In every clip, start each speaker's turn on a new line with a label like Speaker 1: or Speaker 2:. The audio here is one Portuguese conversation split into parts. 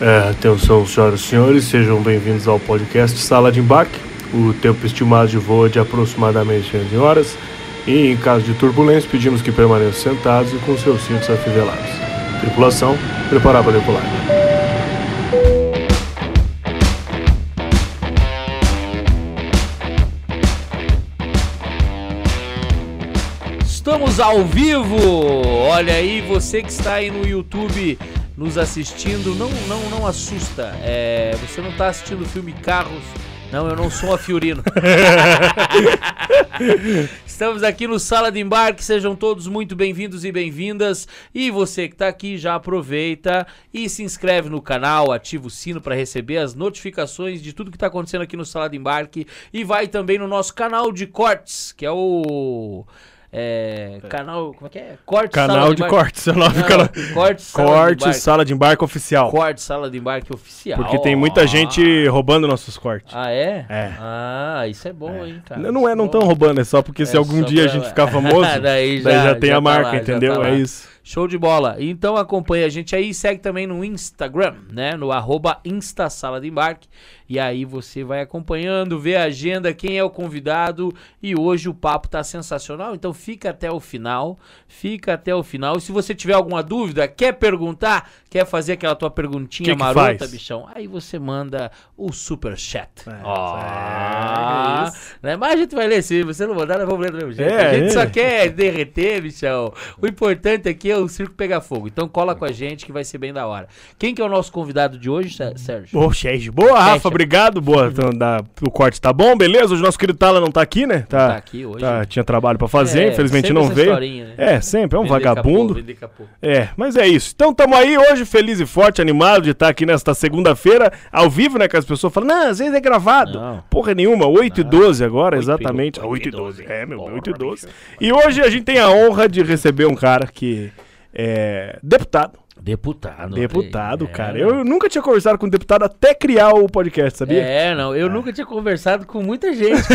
Speaker 1: É, atenção, senhoras e senhores, sejam bem-vindos ao podcast Sala de Embarque. O tempo estimado de voo é de aproximadamente 11 horas. E em caso de turbulência, pedimos que permaneçam sentados e com seus cintos afivelados. Tripulação, preparar para decolar.
Speaker 2: Estamos ao vivo! Olha aí, você que está aí no YouTube nos assistindo, não, não, não assusta. É, você não está assistindo o filme Carros. Não, eu não sou a Fiorino. Estamos aqui no Sala de Embarque, sejam todos muito bem-vindos e bem-vindas. E você que está aqui já aproveita e se inscreve no canal, ativa o sino para receber as notificações de tudo que está acontecendo aqui no Sala de Embarque. E vai também no nosso canal de cortes, que é o é, canal. Como é que é?
Speaker 1: Corte Canal de, de cortes. É o nome canal.
Speaker 2: Corte,
Speaker 1: sala, corte de sala de embarque oficial.
Speaker 2: Corte, sala de embarque oficial.
Speaker 1: Porque tem muita gente roubando nossos cortes.
Speaker 2: Ah, é?
Speaker 1: É.
Speaker 2: Ah, isso é bom, é. hein, cara.
Speaker 1: Não, não é, não tão roubando, é só porque é se algum dia pra... a gente ficar famoso, daí, já, daí já tem já a tá marca, lá, entendeu? Tá é isso.
Speaker 2: Show de bola. Então acompanha a gente aí e segue também no Instagram, né? No arroba Insta Sala de Embarque. E aí você vai acompanhando, vê a agenda, quem é o convidado. E hoje o papo tá sensacional. Então fica até o final. Fica até o final. E se você tiver alguma dúvida, quer perguntar, quer fazer aquela tua perguntinha que que marota, faz? bichão, aí você manda o super chat. É, oh, é, né? Mas a gente vai ler sim. Você não mandar, nós vamos ler do mesmo jeito. É, a gente é. só quer derreter, bichão. O importante aqui é o circo pegar fogo. Então cola com a gente que vai ser bem da hora. Quem que é o nosso convidado de hoje, Sérgio?
Speaker 1: Ô, Sérgio. Boa, Rafa. Obrigado. Boa. Então, da, o corte tá bom, beleza? Hoje o nosso querido Tala não tá aqui, né? Tá,
Speaker 2: tá aqui hoje.
Speaker 1: Tá, tinha trabalho pra fazer, é, infelizmente não veio. Né? É, sempre. É um vender vagabundo. Capô, capô. É, mas é isso. Então tamo aí hoje, feliz e forte, animado de estar tá aqui nesta segunda-feira, ao vivo, né? Que as pessoas falam, não, às vezes é gravado. Não. Porra nenhuma, 8 não. e 12 agora, 8 exatamente. 8 e 12. É, meu, 8 e 12. E hoje a gente tem a honra de receber um cara que é, deputado.
Speaker 2: Deputado.
Speaker 1: Deputado, é, cara. Eu nunca tinha conversado com um deputado até criar o podcast, sabia?
Speaker 2: É, não. Eu nunca tinha conversado com muita gente.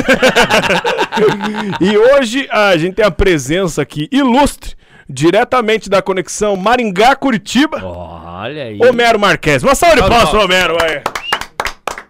Speaker 1: e hoje a gente tem a presença aqui ilustre, diretamente da conexão Maringá-Curitiba.
Speaker 2: Olha aí.
Speaker 1: Homero Marques. Uma salva de palmas Homero,
Speaker 2: aí.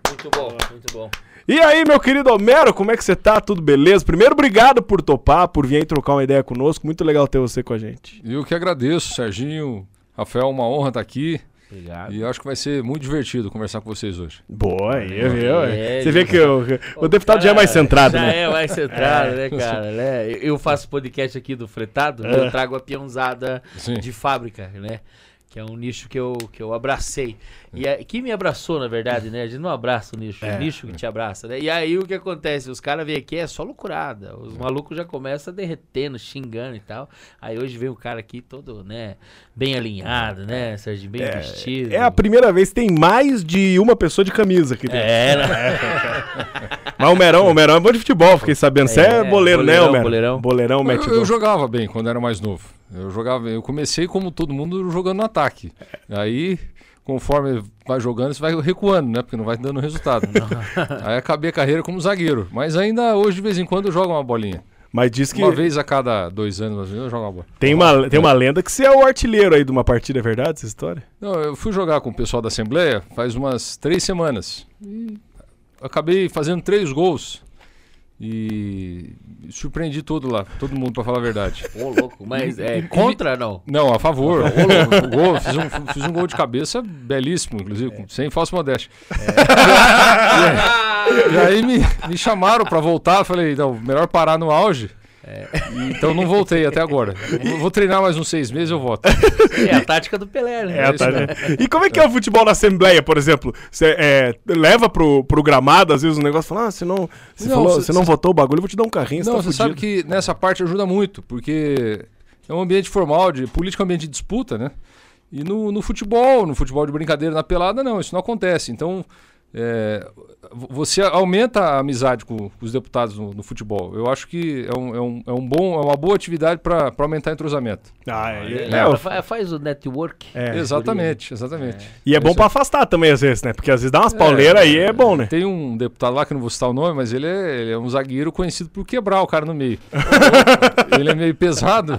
Speaker 2: Muito bom, muito bom.
Speaker 1: E aí, meu querido Homero, como é que você tá? Tudo beleza? Primeiro, obrigado por topar, por vir aí trocar uma ideia conosco. Muito legal ter você com a gente.
Speaker 3: Eu que agradeço, Serginho. Rafael, uma honra estar aqui.
Speaker 2: Obrigado.
Speaker 3: E acho que vai ser muito divertido conversar com vocês hoje.
Speaker 1: Boa, aí, viu? É, você vê que o, o, deputado já é mais centrado,
Speaker 2: já
Speaker 1: né?
Speaker 2: Já é mais centrado, é. né, cara? Né? Eu faço podcast aqui do Fretado, é. eu trago a peãozada de fábrica, né? Que é um nicho que eu, que eu abracei. E é, que me abraçou, na verdade, né? A gente não abraça o nicho, é. o nicho que te abraça, né? E aí o que acontece? Os caras vêm aqui, é só loucurada. Os malucos já começam derretendo, xingando e tal. Aí hoje vem o cara aqui todo, né? Bem alinhado, né, Sérgio? Bem
Speaker 1: é,
Speaker 2: vestido.
Speaker 1: É a primeira vez que tem mais de uma pessoa de camisa aqui
Speaker 2: dentro. É,
Speaker 1: né? Mas o Merão, o Merão é bom de futebol, fiquei sabendo. Você é, é boleiro, né,
Speaker 2: boleirão,
Speaker 1: né, Merão?
Speaker 2: Boleirão.
Speaker 1: Boleirão,
Speaker 3: mete eu, eu jogava bem quando era mais novo. Eu jogava, eu comecei como todo mundo jogando no ataque. Aí conforme vai jogando, você vai recuando, né? Porque não vai dando resultado. Aí acabei a carreira como zagueiro. Mas ainda hoje, de vez em quando, eu jogo uma bolinha.
Speaker 1: Mas diz que.
Speaker 3: Uma vez a cada dois anos, eu jogo uma bola.
Speaker 1: Tem uma, tem uma lenda que você é o artilheiro aí de uma partida, é verdade essa história?
Speaker 3: Não, eu fui jogar com o pessoal da Assembleia faz umas três semanas. E acabei fazendo três gols. E surpreendi todo lá, todo mundo, pra falar a verdade.
Speaker 2: Ô, louco, mas é contra não?
Speaker 3: Não, a favor. Ô, gol, fiz, um, fiz um gol de cabeça belíssimo, inclusive, é. sem falso modéstia. É. e, aí me, me chamaram pra voltar, falei, não, melhor parar no auge. É. Então não voltei até agora. Vou treinar mais uns seis meses eu volto.
Speaker 2: É a tática do Pelé, né?
Speaker 1: É tática. E como é que é o futebol na Assembleia, por exemplo? Você é, leva pro, pro gramado, às vezes o negócio fala, ah, você não, você não, falou, cê, não cê... votou o bagulho, eu vou te dar um carrinho.
Speaker 3: Não, você tá sabe que nessa parte ajuda muito, porque é um ambiente formal, de política é um ambiente de disputa, né? E no, no futebol, no futebol de brincadeira, na pelada, não, isso não acontece. Então, é, você aumenta a amizade com, com os deputados no, no, futebol. Eu acho que é, um, é, um, é, um bom, é uma boa atividade para aumentar o entrosamento.
Speaker 2: Ah, é, é, é, faz o network.
Speaker 3: É. Exatamente, exatamente.
Speaker 1: E é bom para afastar também, às vezes, né? Porque às vezes dá umas pauleiras aí é bom, né?
Speaker 3: Tem um deputado lá, que não vou citar o nome, mas ele é, ele é um zagueiro conhecido por quebrar o cara no meio. ele é meio pesado.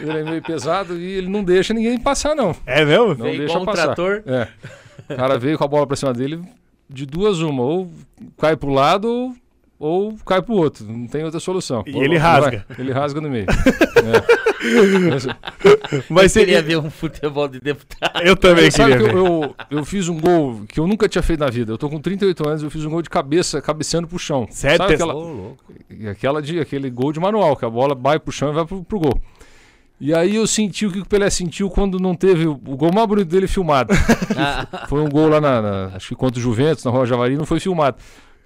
Speaker 3: ele é meio pesado e ele não deixa ninguém passar, não.
Speaker 1: É mesmo?
Speaker 2: Não Vem deixa passar. Um trator.
Speaker 3: É. O cara veio com a bola pra cima dele, de duas uma, ou cai pro lado ou ou cai pro outro. Não tem outra solução.
Speaker 1: E ele rasga.
Speaker 3: Vai, ele rasga no meio. é.
Speaker 2: Mas, Mas eu queria ver um futebol de deputado.
Speaker 1: Eu também queria ver.
Speaker 3: Eu, eu, eu, fiz um gol que eu nunca tinha feito na vida. Eu tô com 38 anos, eu fiz um gol de cabeça, cabeceando pro chão.
Speaker 1: Sério?
Speaker 3: Sabe aquela, oh, aquela de, aquele gol de manual, que a bola vai pro chão e vai pro, pro gol. E aí eu senti o que o Pelé sentiu quando não teve o, gol mais bonito dele filmado. foi um gol lá na, na, acho que contra o Juventus, na Rua Javari, não foi filmado.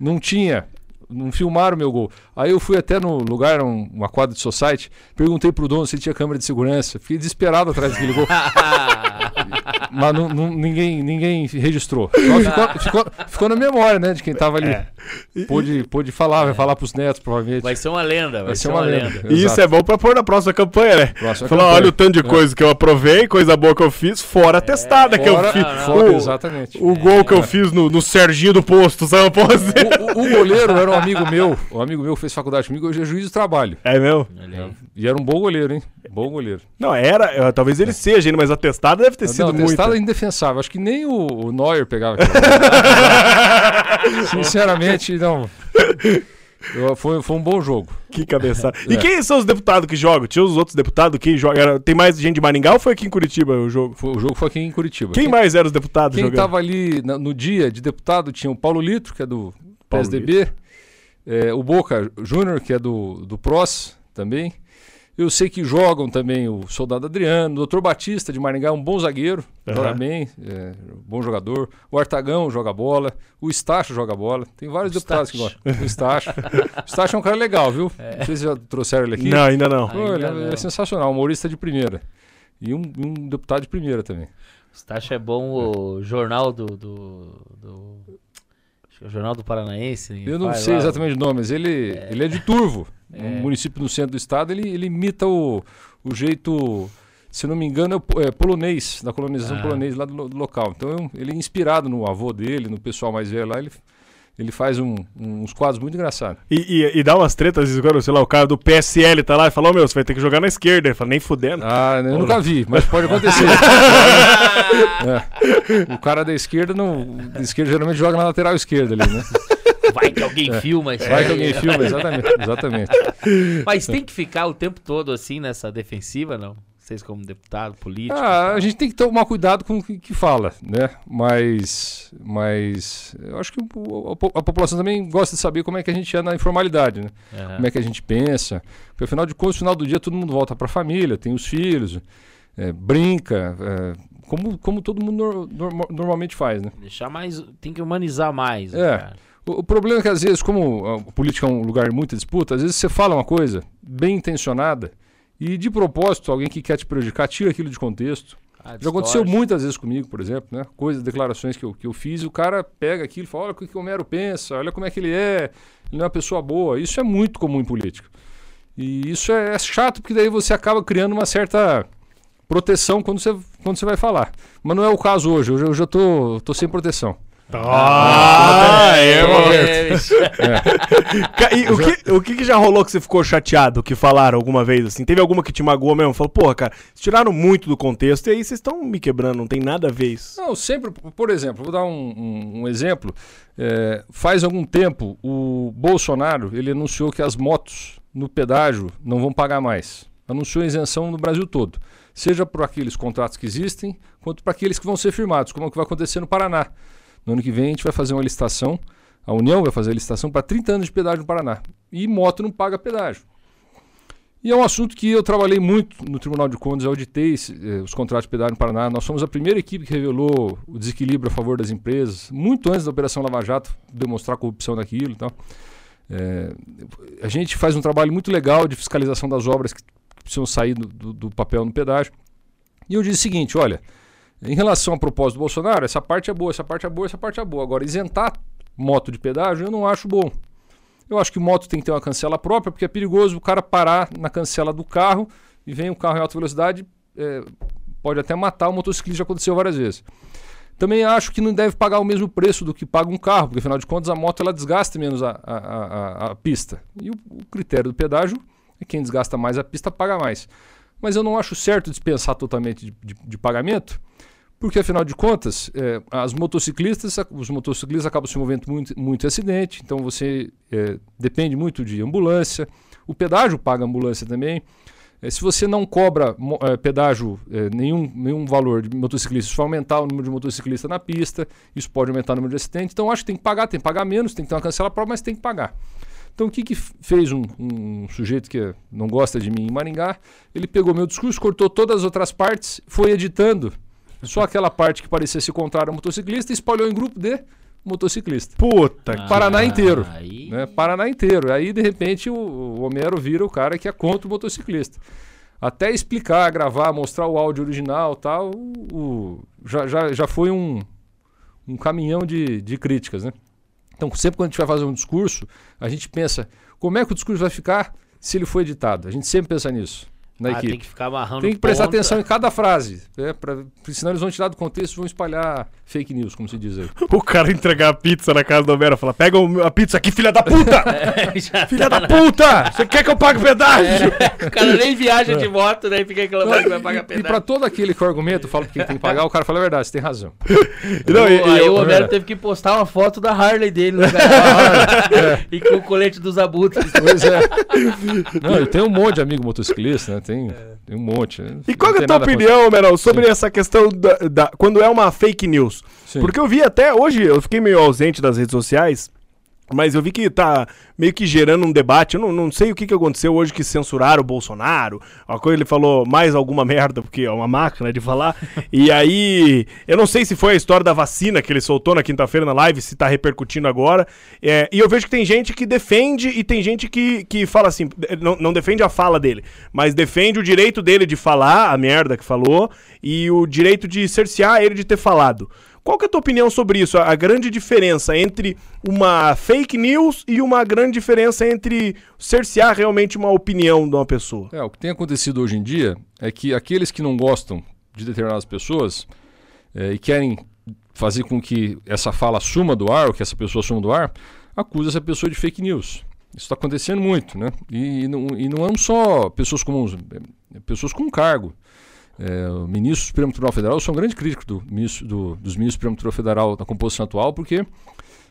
Speaker 3: Não tinha não filmaram meu gol. Aí eu fui até no lugar, um, uma quadra de society, perguntei pro dono se ele tinha câmera de segurança. Fiquei desesperado atrás daquele gol. Mas não, não, ninguém, ninguém registrou. Ficou, ficou, ficou, na memória, né, de quem tava ali. É. Pôde, pôde falar, é. vai falar pros netos, provavelmente.
Speaker 2: Vai ser uma lenda, vai, vai ser, uma, uma lenda. lenda.
Speaker 1: E isso é bom pra pôr na próxima campanha, né? Próxima Falar, campanha. olha o tanto de é. coisa que eu aprovei, coisa boa que eu fiz, fora a é. testada que eu fiz. Fora, o, exatamente. O gol que eu fiz no, no Serginho do Posto, sabe?
Speaker 3: O, o, o goleiro era um amigo meu, um amigo meu fez faculdade comigo, hoje é juiz de trabalho.
Speaker 1: É meu?
Speaker 3: E era um bom goleiro, hein? Bom goleiro.
Speaker 1: Não, era, talvez ele seja, mas a testada deve ter não, sido muito. A testada
Speaker 3: é indefensável. Acho que nem o, o Neuer pegava. Sinceramente, não. Foi, foi um bom jogo.
Speaker 1: Que cabeçada. E é. quem são os deputados que jogam? Tinha os outros deputados que jogam? Tem mais gente de Maringá ou foi aqui em Curitiba o jogo?
Speaker 3: Foi, o jogo foi aqui em Curitiba.
Speaker 1: Quem, quem mais eram os deputados
Speaker 3: Quem estava ali no, no dia de deputado tinha o Paulo Litro, que é do PSDB. É, o Boca Júnior, que é do, do PROS também. Eu sei que jogam também o Soldado Adriano, o Doutor Batista de Maringá é um bom zagueiro, uhum. joga bem, é, bom jogador. O Artagão joga bola, o Estácio joga bola. Tem vários o deputados que gostam. O Estácio. o Estácio é um cara legal, viu? É. Não sei se já trouxeram ele aqui.
Speaker 1: Não, ainda não.
Speaker 3: Pô, ainda ele é, não. é sensacional, humorista de primeira. E um, um deputado de primeira também.
Speaker 2: O Estácio é bom o jornal do, do, do... É o Jornal do Paranaense.
Speaker 3: Eu não sei lá, exatamente o nome, mas ele é, ele é de Turvo. É. Um município no centro do estado, ele, ele imita o, o jeito, se não me engano, é, é polonês, da colonização ah. polonesa lá do, do, local. Então ele é inspirado no avô dele, no pessoal mais velho lá, ele, ele faz um, uns quadros muito engraçados.
Speaker 1: E, e, e, dá umas tretas, às sei lá, o cara do PSL tá lá e fala, oh, meu, você vai ter que jogar na esquerda. Ele fala, nem fudendo.
Speaker 3: Ah, eu nunca vi, mas pode acontecer. é. O cara da esquerda, não, da esquerda geralmente joga na lateral esquerda ali, né?
Speaker 2: Vai que alguém é. filma
Speaker 3: isso. Vai que alguém filma, exatamente. exatamente.
Speaker 2: Mas tem que ficar o tempo todo assim nessa defensiva, não? Vocês como deputado, político?
Speaker 3: Ah, a gente tem que tomar cuidado com o que, que fala, né? Mas, mas eu acho que a, a, população também gosta de saber como é que a gente é na informalidade, né? Uhum. Como é que a gente pensa. Porque afinal de contas, no final do dia todo mundo volta para a família, tem os filhos, é, brinca, é, como, como todo mundo no, normalmente faz, né?
Speaker 2: Deixar mais, tem que humanizar mais.
Speaker 3: É. Cara. O, o, problema é que às vezes, como a política é um lugar de muita disputa, às vezes você fala uma coisa bem intencionada e de propósito alguém que quer te prejudicar tira aquilo de contexto. Ah, Já aconteceu muitas vezes comigo, por exemplo, né? Coisas, declarações que eu, que eu fiz, e o cara pega aquilo e fala: olha o que o Homero pensa, olha como é que ele é, ele não é uma pessoa boa. Isso é muito comum em política. E isso é, é chato, porque daí você acaba criando uma certa proteção quando você, quando você vai falar. Mas não é o caso hoje, hoje eu já tô, tô sem proteção.
Speaker 1: Ah, é, é, é. E o que, o que já rolou que você ficou chateado que falaram alguma vez assim? Teve alguma que te magoou mesmo? Falou, porra, cara, tiraram muito do contexto e aí vocês estão me quebrando, não tem nada a ver isso.
Speaker 3: Não, sempre, por exemplo, vou dar um, um, um exemplo. É, faz algum tempo o Bolsonaro ele anunciou que as motos no pedágio não vão pagar mais. Anunciou isenção no Brasil todo. Seja por aqueles contratos que existem, quanto para aqueles que vão ser firmados, como é que vai acontecer no Paraná. No ano que vem a gente vai fazer uma licitação, a União vai fazer a licitação para 30 anos de pedágio no Paraná. E moto não paga pedágio. E é um assunto que eu trabalhei muito no Tribunal de Contas, auditei eh, os contratos de pedágio no Paraná. Nós somos a primeira equipe que revelou o desequilíbrio a favor das empresas, muito antes da Operação Lava Jato demonstrar corrupção naquilo e tal. É, a gente faz um trabalho muito legal de fiscalização das obras que precisam sair do, do, do papel no pedágio. E eu disse o seguinte: olha, em relação à proposta do Bolsonaro, essa parte é boa, essa parte é boa, essa parte é boa. Agora, isentar moto de pedágio eu não acho bom. Eu acho que moto tem que ter uma cancela própria, porque é perigoso o cara parar na cancela do carro e vem um carro em alta velocidade, é, pode até matar o motociclista, já aconteceu várias vezes. Também acho que não deve pagar o mesmo preço do que paga um carro, porque afinal de contas a moto ela desgasta menos a, a, a, a pista. E o, o critério do pedágio é quem desgasta mais a pista paga mais. Mas eu não acho certo dispensar totalmente de, de, de pagamento, Porque, afinal de contas, é, as motociclistas, os motociclistas acabam se movendo muito, muito em acidente, então você é, depende muito de ambulância. O pedágio paga ambulância também. É, se você não cobra é, pedágio, é, nenhum, nenhum valor de motociclistas, isso vai aumentar o número de motociclistas na pista, isso pode aumentar o número de acidentes. Então, acho que tem que pagar, tem que pagar menos, tem que ter uma cancela prova, mas tem que pagar. Então, o que, que fez um, um, sujeito que não gosta de mim em Maringá? Ele pegou meu discurso, cortou todas as outras partes, foi editando só aquela parte que parecia se contrária ao motociclista e espalhou em grupo de motociclista.
Speaker 1: Puta,
Speaker 3: ah, Paraná inteiro. Aí... Né? Paraná inteiro. Aí, de repente, o, o Homero vira o cara que é contra o motociclista. Até explicar, gravar, mostrar o áudio original tal, o, o, já, já, já foi um, um caminhão de, de críticas, né? Então, sempre quando a gente vai fazer um discurso, a gente pensa como é que o discurso vai ficar se ele for editado. A gente sempre pensa nisso na ah, equipe.
Speaker 2: Tem que ficar amarrando
Speaker 3: Tem que prestar ponta. atenção em cada frase, né? Pra, senão eles vão tirar do contexto e vão espalhar fake news, como se diz aí.
Speaker 1: O cara entregar a pizza na casa do Homero e falar: pega a pizza aqui, filha da puta! É, filha tá da puta! Você quer que eu pague pedágio?
Speaker 2: É, o cara nem viaja de moto, daí fica reclamando que vai pagar pedágio.
Speaker 3: E pra todo aquele que argumento fala que tem que pagar, o cara fala a verdade, você tem razão.
Speaker 2: Não, e, aí o Homero teve que postar uma foto da Harley dele no é. e com o colete dos abutres. Pois é.
Speaker 3: Não, eu tenho um monte de amigo motociclista, né? Tem, é. tem um monte. Né?
Speaker 1: E qual é a tua opinião, Meral, sobre Sim. essa questão da, da, quando é uma fake news? Sim. Porque eu vi até hoje, eu fiquei meio ausente das redes sociais, mas eu vi que tá meio que gerando um debate. Eu não, não sei o que, que aconteceu hoje que censuraram o Bolsonaro. Uma coisa ele falou mais alguma merda, porque é uma máquina de falar. e aí, eu não sei se foi a história da vacina que ele soltou na quinta-feira na live, se tá repercutindo agora. É, e eu vejo que tem gente que defende e tem gente que, que fala assim, não, não defende a fala dele, mas defende o direito dele de falar a merda que falou e o direito de cercear ele de ter falado. Qual que é a tua opinião sobre isso? A, grande diferença entre uma fake news e uma grande diferença entre cercear realmente uma opinião de uma pessoa?
Speaker 3: É, o que tem acontecido hoje em dia é que aqueles que não gostam de determinadas pessoas é, e querem fazer com que essa fala suma do ar, ou que essa pessoa suma do ar, acusa essa pessoa de fake news. Isso está acontecendo muito, né? E, e, não, e não é só pessoas comuns, é pessoas com cargo. É, o ministro do Supremo Tribunal Federal, eu sou um grande crítico do ministro, do, dos ministros do Supremo Tribunal Federal na composição atual, porque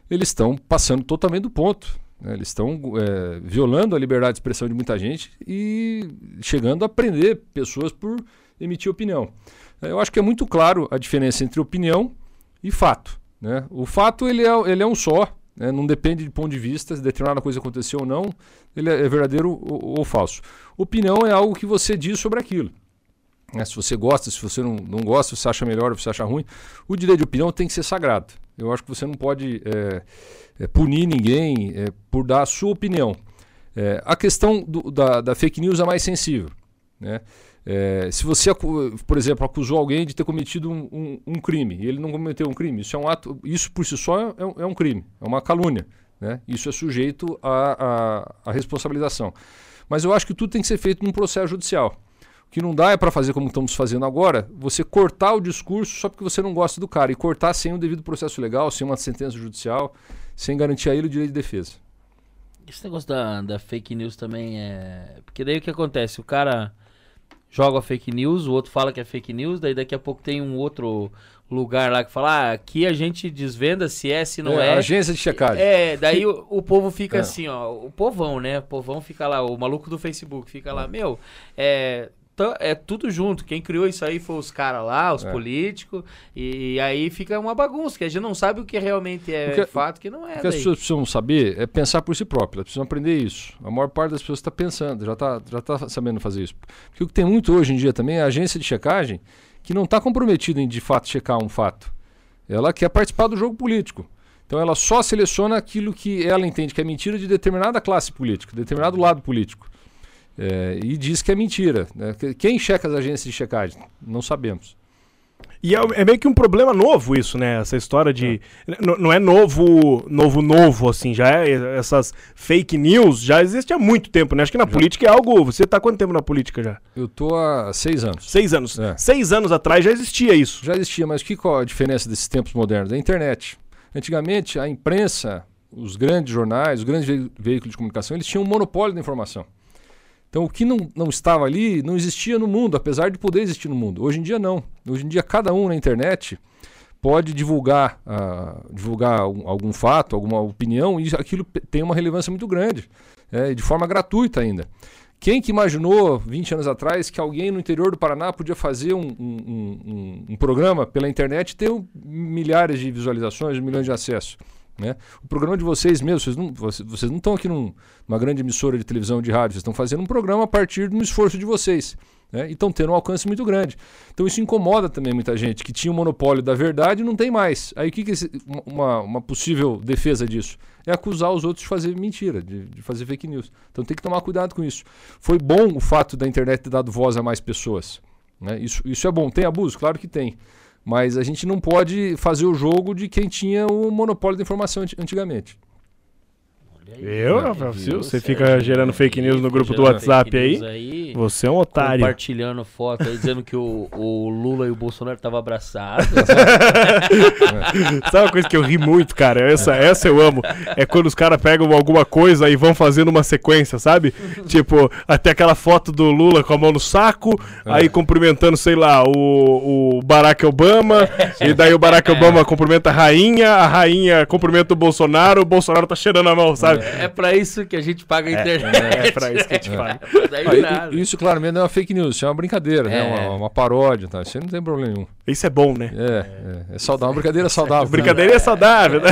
Speaker 3: eles estão passando totalmente do ponto. Né? Eles estão é, violando a liberdade de expressão de muita gente e chegando a prender pessoas por emitir opinião. É, eu acho que é muito claro a diferença entre opinião e fato. Né? O fato ele é, ele é um só, né? não depende de ponto de vista se determinada coisa aconteceu ou não, ele é verdadeiro ou, ou falso. Opinião é algo que você diz sobre aquilo. Né? Se você gosta, se você não, não gosta, se você acha melhor se você acha ruim, o direito de opinião tem que ser sagrado. Eu acho que você não pode é, punir ninguém é, por dar a sua opinião. É, a questão do, da, da, fake news é mais sensível. Né? Se você, por exemplo, acusou alguém de ter cometido um, um, um, crime e ele não cometeu um crime, isso é um ato, isso por si só é, é um crime, é uma calúnia. Né? Isso é sujeito à responsabilização. Mas eu acho que tudo tem que ser feito num processo judicial. Que não dá é para fazer como estamos fazendo agora, você cortar o discurso só porque você não gosta do cara e cortar sem o devido processo legal, sem uma sentença judicial, sem garantir a ele o direito de defesa.
Speaker 2: Esse negócio da, da fake news também é. Porque daí o que acontece? O cara joga fake news, o outro fala que é fake news, daí daqui a pouco tem um outro lugar lá que fala, ah, aqui a gente desvenda se é, se não é. é.
Speaker 3: Agência de checagem.
Speaker 2: É, daí o, o povo fica é. assim, ó, o povão, né? O povão fica lá, o maluco do Facebook fica lá, meu, é, é tudo junto. Quem criou isso aí foi os caras lá, os é. políticos. E, aí fica uma bagunça, que a gente não sabe o que realmente é Porque, fato, que não é.
Speaker 3: O que as pessoas precisam saber é pensar por si próprias, elas precisam aprender isso. A maior parte das pessoas está pensando, já está já tá sabendo fazer isso. Porque o que tem muito hoje em dia também é a agência de checagem que não está comprometida em de fato checar um fato. Ela quer participar do jogo político. Então ela só seleciona aquilo que ela entende que é mentira de determinada classe política, determinado lado político. É, e diz que é mentira. Né? Quem checa as agências de checagem? Não sabemos.
Speaker 1: E é, é, meio que um problema novo isso, né? Essa história de. É. Não é novo, novo, novo, assim. Já é. Essas fake news já existe há muito tempo, né? Acho que na já. política é algo. Você tá há quanto tempo na política já?
Speaker 3: Eu tô há seis anos.
Speaker 1: Seis anos. É. Seis anos atrás já existia isso.
Speaker 3: Já existia, mas que, qual a diferença desses tempos modernos? A internet. Antigamente, a imprensa, os grandes jornais, os grandes ve veículos de comunicação, eles tinham um monopólio da informação. Então, o que não, não estava ali não existia no mundo, apesar de poder existir no mundo. Hoje em dia, não. Hoje em dia, cada um na internet pode divulgar, uh, divulgar algum, fato, alguma opinião, e aquilo tem uma relevância muito grande, é, de forma gratuita ainda. Quem que imaginou 20 anos atrás que alguém no interior do Paraná podia fazer um, um, um programa pela internet e ter milhares de visualizações, milhões de acessos? Né? O programa de vocês mesmo, vocês não, vocês, não estão aqui num, numa grande emissora de televisão de rádio, vocês estão fazendo um programa a partir do esforço de vocês. Né? E estão tendo um alcance muito grande. Então isso incomoda também muita gente que tinha o monopólio da verdade e não tem mais. Aí o que, que é uma, uma possível defesa disso? É acusar os outros de fazer mentira, de, de fazer fake news. Então tem que tomar cuidado com isso. Foi bom o fato da internet ter dado voz a mais pessoas. Né? Isso, isso é bom. Tem abuso? Claro que tem. Mas a gente não pode fazer o jogo de quem tinha o monopólio da informação antigamente.
Speaker 1: Eu, Rafael você fica gerando fake news no grupo do WhatsApp aí, aí, Você é um otário.
Speaker 2: Compartilhando foto aí, dizendo que o, o Lula e o Bolsonaro estavam abraçados.
Speaker 1: Sabe uma coisa que eu ri muito, cara? Essa, essa eu amo. É quando os caras pegam alguma coisa e vão fazendo uma sequência, sabe? tipo, até aquela foto do Lula com a mão no saco, é. aí cumprimentando, sei lá, o, o Barack Obama, e daí o Barack Obama cumprimenta a rainha, a rainha cumprimenta o Bolsonaro, o Bolsonaro tá cheirando a mão, sabe?
Speaker 2: É pra isso que a gente paga a é, internet. É,
Speaker 1: é pra isso que a gente paga.
Speaker 3: Ah, isso claramente não é uma fake news, isso é uma brincadeira, né? Uma, uma, paródia, tá? Isso aí não tem problema nenhum.
Speaker 1: Isso é bom, né?
Speaker 3: É, é, é saudável, uma brincadeira saudável.
Speaker 1: brincadeira é saudável, né?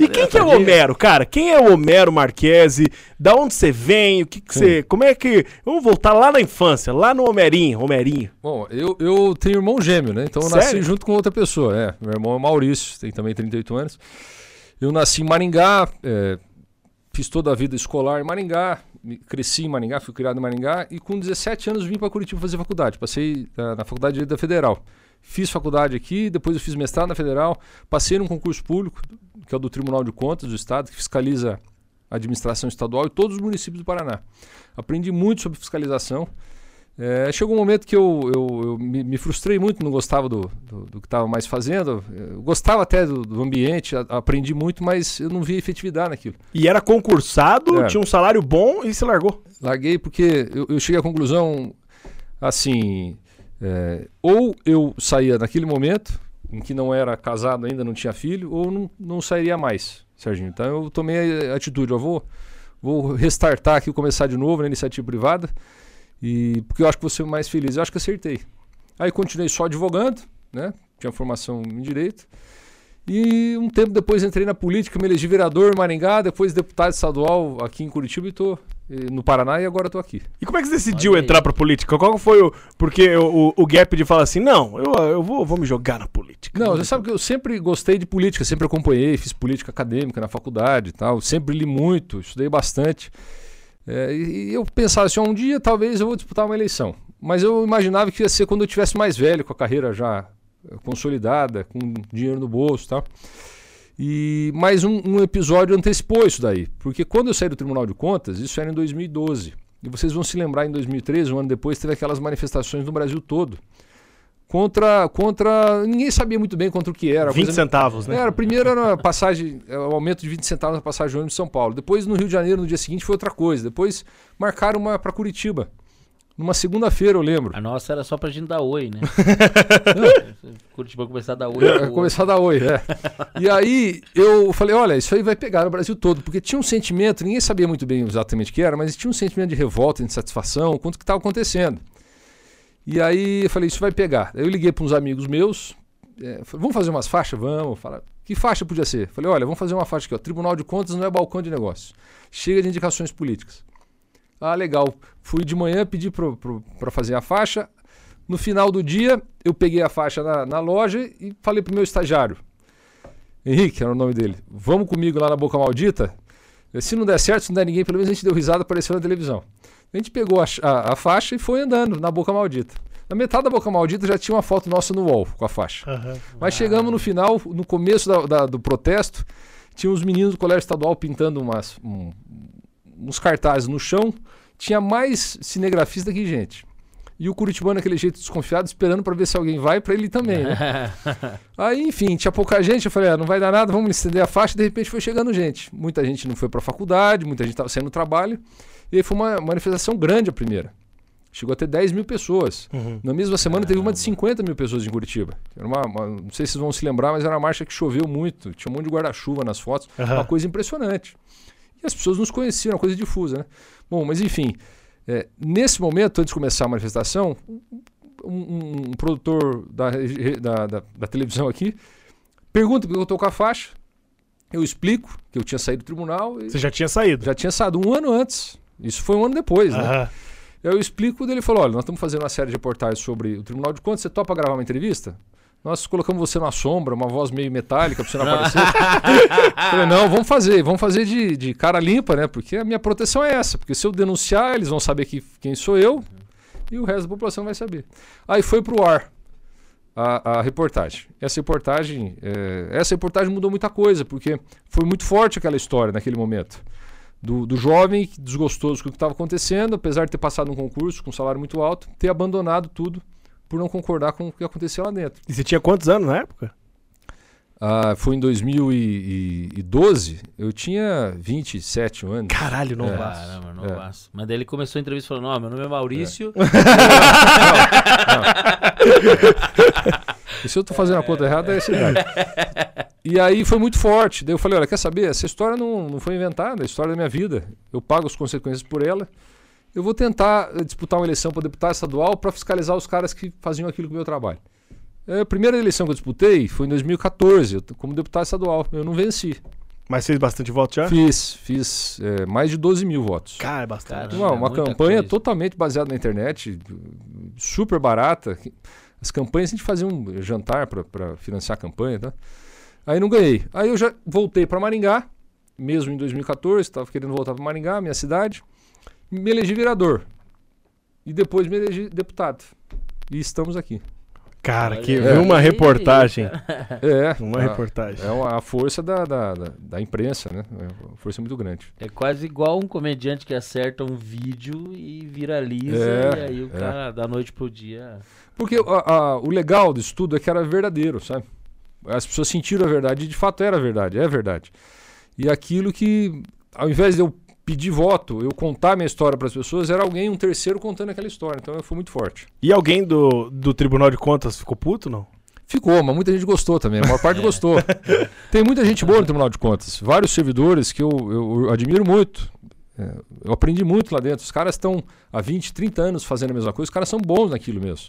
Speaker 1: e quem que é o Homero, cara? Quem é o Homero Marquese? Da onde você vem? O que, que você. Como é que. Vamos voltar lá na infância, lá no Homerinho, Homerinho.
Speaker 3: Bom, eu, eu tenho irmão gêmeo, né? Então eu Sério? nasci junto com outra pessoa. É, meu irmão é Maurício, tem também 38 anos. Eu nasci em Maringá, é, Fiz toda a vida escolar em Maringá, cresci em Maringá, fui criado em Maringá e com 17 anos vim para Curitiba fazer faculdade. Passei uh, na faculdade da Federal. Fiz faculdade aqui, depois eu fiz mestrado na Federal, passei num concurso público, que é o do Tribunal de Contas do Estado, que fiscaliza a administração estadual e todos os municípios do Paraná. Aprendi muito sobre fiscalização. É, chegou um momento que eu, eu, eu me, me, frustrei muito, não gostava do, do, do que estava mais fazendo. Eu gostava até do, do ambiente, a, aprendi muito, mas eu não via efetividade naquilo.
Speaker 1: E era concursado, é. tinha um salário bom e se largou?
Speaker 3: Larguei porque eu, eu cheguei à conclusão assim: é, ou eu saía naquele momento, em que não era casado ainda, não tinha filho, ou não, não sairia mais, Serginho. Então eu tomei a atitude: eu vou, vou restartar aqui, começar de novo na iniciativa privada. E porque eu acho que vou ser mais feliz. Eu acho que acertei. Aí continuei só advogando, né? Tinha formação em direito. E um tempo depois entrei na política, me elegi vereador em Maringá, depois deputado estadual aqui em Curitiba e estou no Paraná e agora estou aqui.
Speaker 1: E como é que você decidiu entrar para política? Qual foi o. Porque o, o, gap de falar assim, não, eu, eu vou, vou me jogar na política.
Speaker 3: Não, você sabe que eu sempre gostei de política, sempre acompanhei, fiz política acadêmica na faculdade e tal, sempre li muito, estudei bastante. É, e eu pensava assim, um dia talvez eu vou disputar uma eleição. Mas eu imaginava que ia ser quando eu tivesse mais velho, com a carreira já consolidada, com dinheiro no bolso tal. E mais um, um, episódio antecipou isso daí. Porque quando eu saí do Tribunal de Contas, isso era em 2012. E vocês vão se lembrar, em 2013, um ano depois, teve aquelas manifestações no Brasil todo contra, contra. Ninguém sabia muito bem contra o que era.
Speaker 1: 20 centavos, né?
Speaker 3: Era, primeiro era passagem, é, o aumento de 20 centavos na passagem de ônibus de São Paulo. Depois, no Rio de Janeiro, no dia seguinte, foi outra coisa. Depois marcaram uma para Curitiba. Numa segunda-feira, eu lembro.
Speaker 2: A nossa era só pra gente dar oi, né? Curitiba começar a dar oi.
Speaker 3: É, começar a dar oi, é. E aí eu falei, olha, isso aí vai pegar no Brasil todo, porque tinha um sentimento, ninguém sabia muito bem exatamente o que era, mas tinha um sentimento de revolta, de insatisfação, quanto que estava acontecendo. E aí eu falei, isso vai pegar. Eu liguei para uns amigos meus, é, falei, vamos fazer umas faixas? Vamos. Fala, que faixa podia ser? Falei, olha, vamos fazer uma faixa aqui, ó. Tribunal de Contas não é balcão de negócios. Chega de indicações políticas. Ah, legal. Fui de manhã, pedi para fazer a faixa. No final do dia, eu peguei a faixa na, na loja e falei pro meu estagiário. Henrique, era o nome dele. Vamos comigo lá na Boca Maldita? Se não der certo, se não der ninguém, pelo menos a gente deu risada, apareceu na televisão. A gente pegou a, a, a, faixa e foi andando na Boca Maldita. Na metade da Boca Maldita já tinha uma foto nossa no wall com a faixa. Uhum. Mas chegamos no final, no começo da, da, do protesto, tinha uns meninos do colégio estadual pintando umas, um, uns cartazes no chão. Tinha mais cinegrafista que gente. E o Curitibano, aquele jeito desconfiado, esperando para ver se alguém vai, para ele também, né? Aí, enfim, tinha pouca gente. Eu falei, ah, não vai dar nada, vamos estender a faixa. De repente foi chegando gente. Muita gente não foi para faculdade, muita gente estava saindo do trabalho. E aí foi uma manifestação grande a primeira. Chegou a ter 10 mil pessoas. Uhum. Na mesma semana teve uma de 50 mil pessoas em Curitiba. Era uma, uma, não sei se vocês vão se lembrar, mas era uma marcha que choveu muito. Tinha um monte de guarda-chuva nas fotos. Uhum. Uma coisa impressionante. E as pessoas nos conheciam, uma coisa difusa, né? Bom, mas enfim, é, nesse momento, antes de começar a manifestação, um, um, um produtor da, da, da, da, televisão aqui pergunta porque eu estou com a faixa. Eu explico que eu tinha saído do tribunal.
Speaker 1: Você já tinha saído?
Speaker 3: Já tinha saído um ano antes. Isso foi um ano depois, né? Eu explico, ele falou: olha, nós estamos fazendo uma série de reportagens sobre o Tribunal de Contas, você topa gravar uma entrevista? Nós colocamos você na sombra, uma voz meio metálica para você não aparecer. falei, não, vamos fazer, vamos fazer de, de, cara limpa, né? Porque a minha proteção é essa. Porque se eu denunciar, eles vão saber que, quem sou eu e o resto da população vai saber. Aí foi para o ar a, a, reportagem. Essa reportagem, é, essa reportagem mudou muita coisa, porque foi muito forte aquela história naquele momento do, do jovem desgostoso com o que estava acontecendo, apesar de ter passado um concurso com um salário muito alto, ter abandonado tudo por não concordar com o que aconteceu lá dentro.
Speaker 1: E você tinha quantos anos na época?
Speaker 3: Ah, foi em 2012, eu tinha 27 anos.
Speaker 1: Caralho, não
Speaker 2: é. Caramba, não é. Mas daí ele começou a entrevista falando: Ó, meu nome é Maurício. É.
Speaker 3: não, não. E se eu tô fazendo a conta errada, é essa idade. E aí foi muito forte. Daí eu falei: olha, quer saber? Essa história não, não foi inventada, é a história da minha vida. Eu pago as consequências por ela. Eu vou tentar disputar uma eleição para deputado estadual para fiscalizar os caras que faziam aquilo com o meu trabalho. É, a primeira eleição que eu disputei foi em 2014, como deputado estadual. Eu não venci.
Speaker 1: Mas fez bastante votos já?
Speaker 3: Fiz, fiz é, mais de 12 mil votos.
Speaker 1: Cara, é bastante.
Speaker 3: Uma, uma campanha coisa. totalmente baseada na internet, super barata. As campanhas a gente fazia um jantar para financiar a campanha, tá? Aí não ganhei. Aí eu já voltei para Maringá, mesmo em 2014, estava querendo voltar para Maringá, minha cidade. Me elegi vereador. E depois me elegi deputado. E estamos aqui.
Speaker 1: Cara, que é. uma reportagem.
Speaker 3: É.
Speaker 1: Uma a, reportagem.
Speaker 3: É a força da, da, da, da, imprensa, né? É uma força muito grande.
Speaker 2: É quase igual um comediante que acerta um vídeo e viraliza, é, e aí o é. cara, da noite pro dia.
Speaker 3: Porque a, a, o legal do estudo é que era verdadeiro, sabe? As pessoas sentiram a verdade e de fato era verdade, é verdade. E aquilo que, ao invés de eu pedir voto, eu contar minha história para as pessoas, era alguém, um terceiro, contando aquela história. Então foi muito forte.
Speaker 1: E alguém do, do Tribunal de Contas ficou puto, não?
Speaker 3: Ficou, mas muita gente gostou também. A maior parte é. gostou. Tem muita gente boa no Tribunal de Contas. Vários servidores que eu, eu, eu admiro muito. É, eu aprendi muito lá dentro. Os caras estão há 20, 30 anos fazendo a mesma coisa. Os caras são bons naquilo mesmo.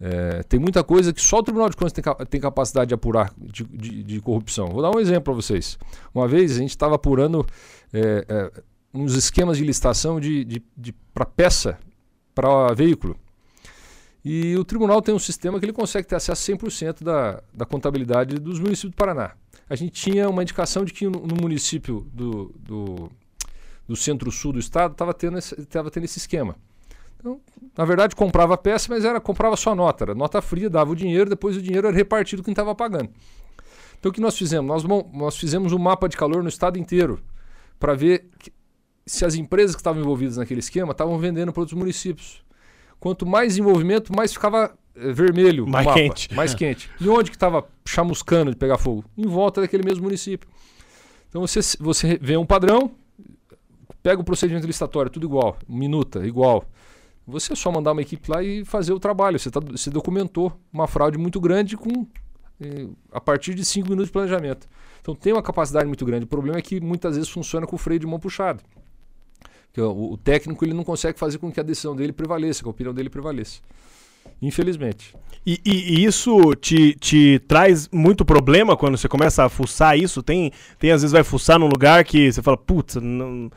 Speaker 3: É, tem muita coisa que só o Tribunal de Contas tem, tem capacidade de apurar de, de, de corrupção. Vou dar um exemplo para vocês. Uma vez a gente estava apurando é, uns esquemas de licitação de, de, de para peça para veículo. E o tribunal tem um sistema que ele consegue ter acesso a 100% da, da contabilidade dos municípios do Paraná. A gente tinha uma indicação de que no, no município do, do, do centro-sul do estado estava tendo, esse, tendo esse esquema. Então, na verdade, comprava a peça, mas era comprava só nota. Era nota fria, dava o dinheiro, depois o dinheiro era repartido quem estava pagando. Então, o que nós fizemos? Nós, nós fizemos um mapa de calor no estado inteiro para ver se as empresas que estavam envolvidas naquele esquema estavam vendendo para outros municípios. Quanto mais envolvimento, mais ficava eh, vermelho
Speaker 1: mais mapa, quente.
Speaker 3: mais quente. E onde que estava chamuscando de pegar fogo? Em volta daquele mesmo município. Então você, você vê um padrão, pega o procedimento licitatório, tudo igual, minuta, igual. Você é só mandar uma equipe lá e fazer o trabalho. Você, tá, você documentou uma fraude muito grande com eh, a partir de cinco minutos de planejamento. Então tem uma capacidade muito grande. O problema é que muitas vezes funciona com o freio de mão puxado. O, o, técnico ele não consegue fazer com que a decisão dele prevaleça, que a opinião dele prevaleça. Infelizmente.
Speaker 1: E, e, e isso te, te traz muito problema quando você começa a fuçar isso? Tem, tem às vezes vai fuçar num lugar que você fala, putz, não.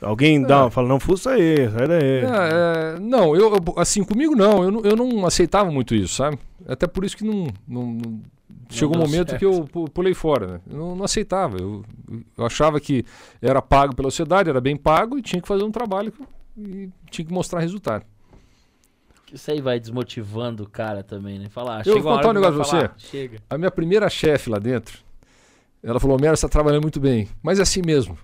Speaker 1: Alguém dá, é. fala, não, fuça aí, sai daí.
Speaker 3: É, é, não, eu, assim, comigo não, eu, eu não aceitava muito isso, sabe? Até por isso que não, não, chegou um momento certo. que eu pulei fora. Né? Eu não, não aceitava. Eu, eu, achava que era pago pela sociedade, era bem pago e tinha que fazer um trabalho e tinha que mostrar resultado.
Speaker 2: Isso aí vai desmotivando o cara também, né? Falar,
Speaker 3: eu vou contar um negócio pra você. Chega. A minha primeira chefe lá dentro, ela falou: Mero, você está trabalhando muito bem. Mas é assim mesmo.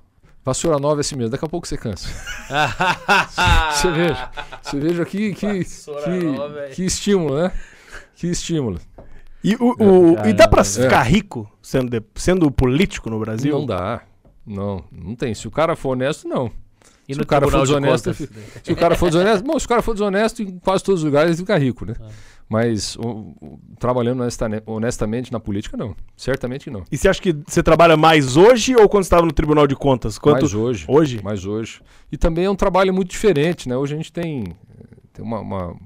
Speaker 3: Vassoura nova é assim mesmo. Daqui a pouco você cansa. você veja. Você veja que, que, que, que estímulo, né? Que estímulo.
Speaker 1: E, o, o e dá pra é. ficar rico sendo, de, sendo político no Brasil?
Speaker 3: Não dá. Não, não tem. Se o cara for honesto, não. E se o cara for desonesto, de se o cara for desonesto, bom, se o cara for desonesto, em quase todos os lugares ele fica rico, né? Ah. Mas o, o, trabalhando honestamente na política, não. Certamente não.
Speaker 1: E você acha que você trabalha mais hoje ou quando estava no Tribunal de Contas? Quanto...
Speaker 3: Mais hoje. Hoje? Mais hoje. E também é um trabalho muito diferente, né? Hoje a gente tem, tem uma, uma,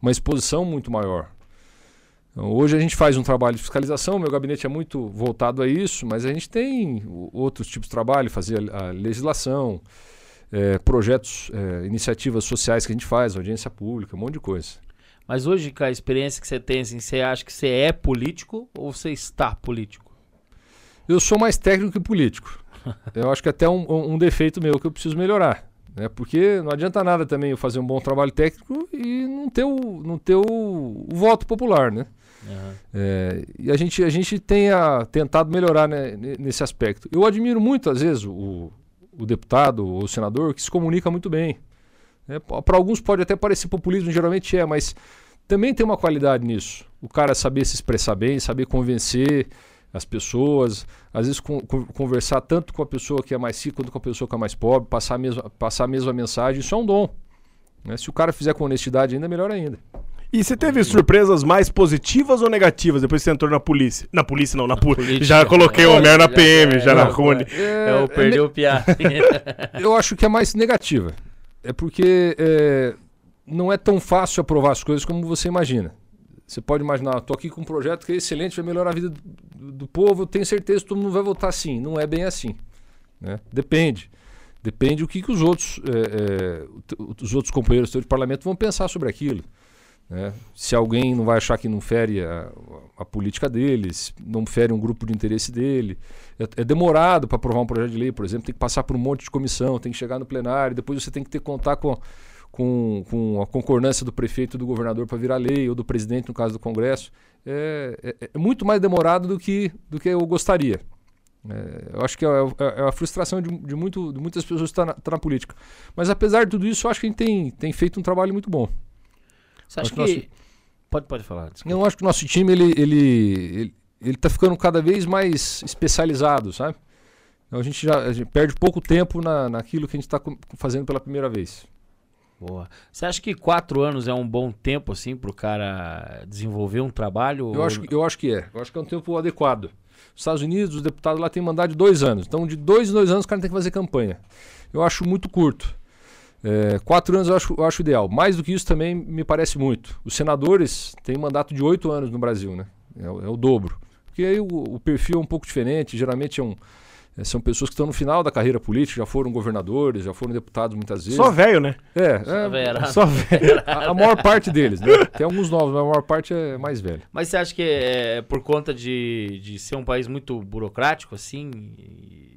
Speaker 3: uma exposição muito maior. Hoje a gente faz um trabalho de fiscalização, meu gabinete é muito voltado a isso, mas a gente tem outros tipos de trabalho, fazer a, legislação, é, projetos, é, iniciativas sociais que a gente faz, audiência pública, um monte de coisa.
Speaker 2: Mas hoje, com a experiência que você tem, assim, você acha que você é político ou você está político?
Speaker 3: Eu sou mais técnico que político. eu acho que até um, um defeito meu que eu preciso melhorar. Né? Porque não adianta nada também eu fazer um bom trabalho técnico e não ter o, não ter o, o voto popular, né? Uhum. É, e a gente, a gente tenha tentado melhorar né, nesse aspecto. Eu admiro muito, às vezes, o, o deputado ou o senador que se comunica muito bem. É, Para alguns pode até parecer populismo, geralmente é, mas também tem uma qualidade nisso. O cara saber se expressar bem, saber convencer as pessoas, às vezes conversar tanto com a pessoa que é mais rica quanto com a pessoa que é mais pobre, passar a mesma, passar a mesma mensagem, isso é um dom. Né? Se o cara fizer com honestidade ainda, melhor ainda.
Speaker 1: E você teve surpresas mais positivas ou negativas depois que você entrou na polícia? Na polícia não, na, pu polícia. Já coloquei o Homero na PM, já, na Rune.
Speaker 2: É, eu perdi o piá.
Speaker 3: eu acho que é mais negativa. É porque é, não é tão fácil aprovar as coisas como você imagina. Você pode imaginar, estou aqui com um projeto que é excelente, vai melhorar a vida do, do povo, eu tenho certeza que todo mundo vai votar sim. Não é bem assim. Né? Depende. Depende o que, que os outros, é, é, os outros companheiros do parlamento vão pensar sobre aquilo. Né? Se alguém não vai achar que não fere a, a, política deles, não fere um grupo de interesse dele. É, é demorado para aprovar um projeto de lei, por exemplo, tem que passar por um monte de comissão, tem que chegar no plenário, depois você tem que ter contar com com, com a concordância do prefeito e do governador para virar lei, ou do presidente, no caso do Congresso, é, é, é muito mais demorado do que, do que eu gostaria. É, eu acho que é, é, é a frustração de, de, muito, de muitas pessoas que estão tá na, tá na, política. Mas apesar de tudo isso, eu acho que a gente tem, tem feito um trabalho muito bom.
Speaker 2: Você acha que... Nosso... Pode, pode falar.
Speaker 3: Desculpa. Eu acho que o nosso time ele, ele, ele, ele tá ficando cada vez mais especializado, sabe? Então a gente já a gente perde pouco tempo na, naquilo que a gente está fazendo pela primeira vez.
Speaker 2: Boa. Você acha que quatro anos é um bom tempo, assim, para o cara desenvolver um trabalho?
Speaker 3: Eu, ou... acho, eu acho que é. Eu acho que é um tempo adequado. Os Estados Unidos, os deputados lá têm mandato de dois anos. Então, de dois em dois anos, o cara tem que fazer campanha. Eu acho muito curto. É, quatro anos eu acho, eu acho ideal. Mais do que isso também me parece muito. Os senadores têm mandato de oito anos no Brasil, né? É, é o dobro. Porque aí o, o perfil é um pouco diferente. Geralmente é um é, são pessoas que estão no final da carreira política, já foram governadores, já foram deputados muitas vezes.
Speaker 1: Só velho, né?
Speaker 3: É, é só velho. A, a, maior parte deles, né? Tem alguns novos, mas a maior parte é mais velho.
Speaker 2: Mas você acha que é por conta de, de ser um país muito burocrático, assim,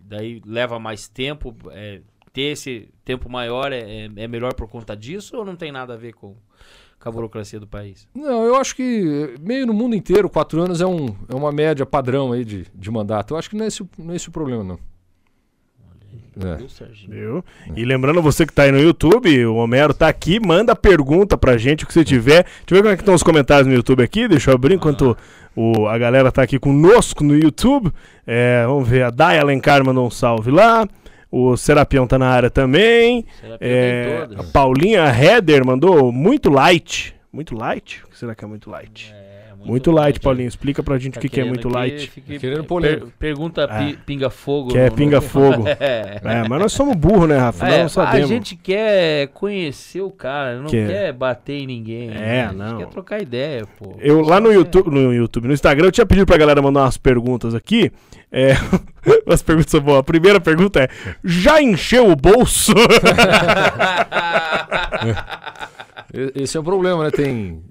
Speaker 2: daí leva mais tempo, é, ter esse tempo maior é, é, é melhor por conta disso ou não tem nada a ver com com a burocracia do país?
Speaker 3: Não, eu acho que meio no mundo inteiro, quatro anos é, um, é uma média padrão aí de, de mandato. Eu acho que não é esse, não é esse o problema, não.
Speaker 1: É. Viu? E lembrando você que está aí no YouTube, o Homero está aqui, manda pergunta pra gente, o que você tiver. Deixa eu ver como é que estão os comentários no YouTube aqui, deixa eu abrir enquanto o, a galera tá aqui conosco no YouTube. É, vamos ver, a Day Alencar mandou um salve lá. O Serapião tá na área também. É, a Paulinha Header mandou muito light. Muito light? O que será que é muito light? É. Muito, muito light, light, Paulinho. Explica pra gente tá o que, que é muito light.
Speaker 2: Fique, querendo per, pergunta é. pinga-fogo.
Speaker 1: Que é pinga-fogo. é. é. mas nós somos burros, né, Rafa? É, nós
Speaker 2: a gente quer conhecer o cara, não quer, quer bater em ninguém.
Speaker 1: É, né? não.
Speaker 2: quer trocar ideia, pô.
Speaker 1: Eu, lá no YouTube, no YouTube, no Instagram, eu tinha pedido pra galera mandar umas perguntas aqui. É, as perguntas são boas. A primeira pergunta é: já encheu o bolso?
Speaker 3: Esse é o problema, né? Tem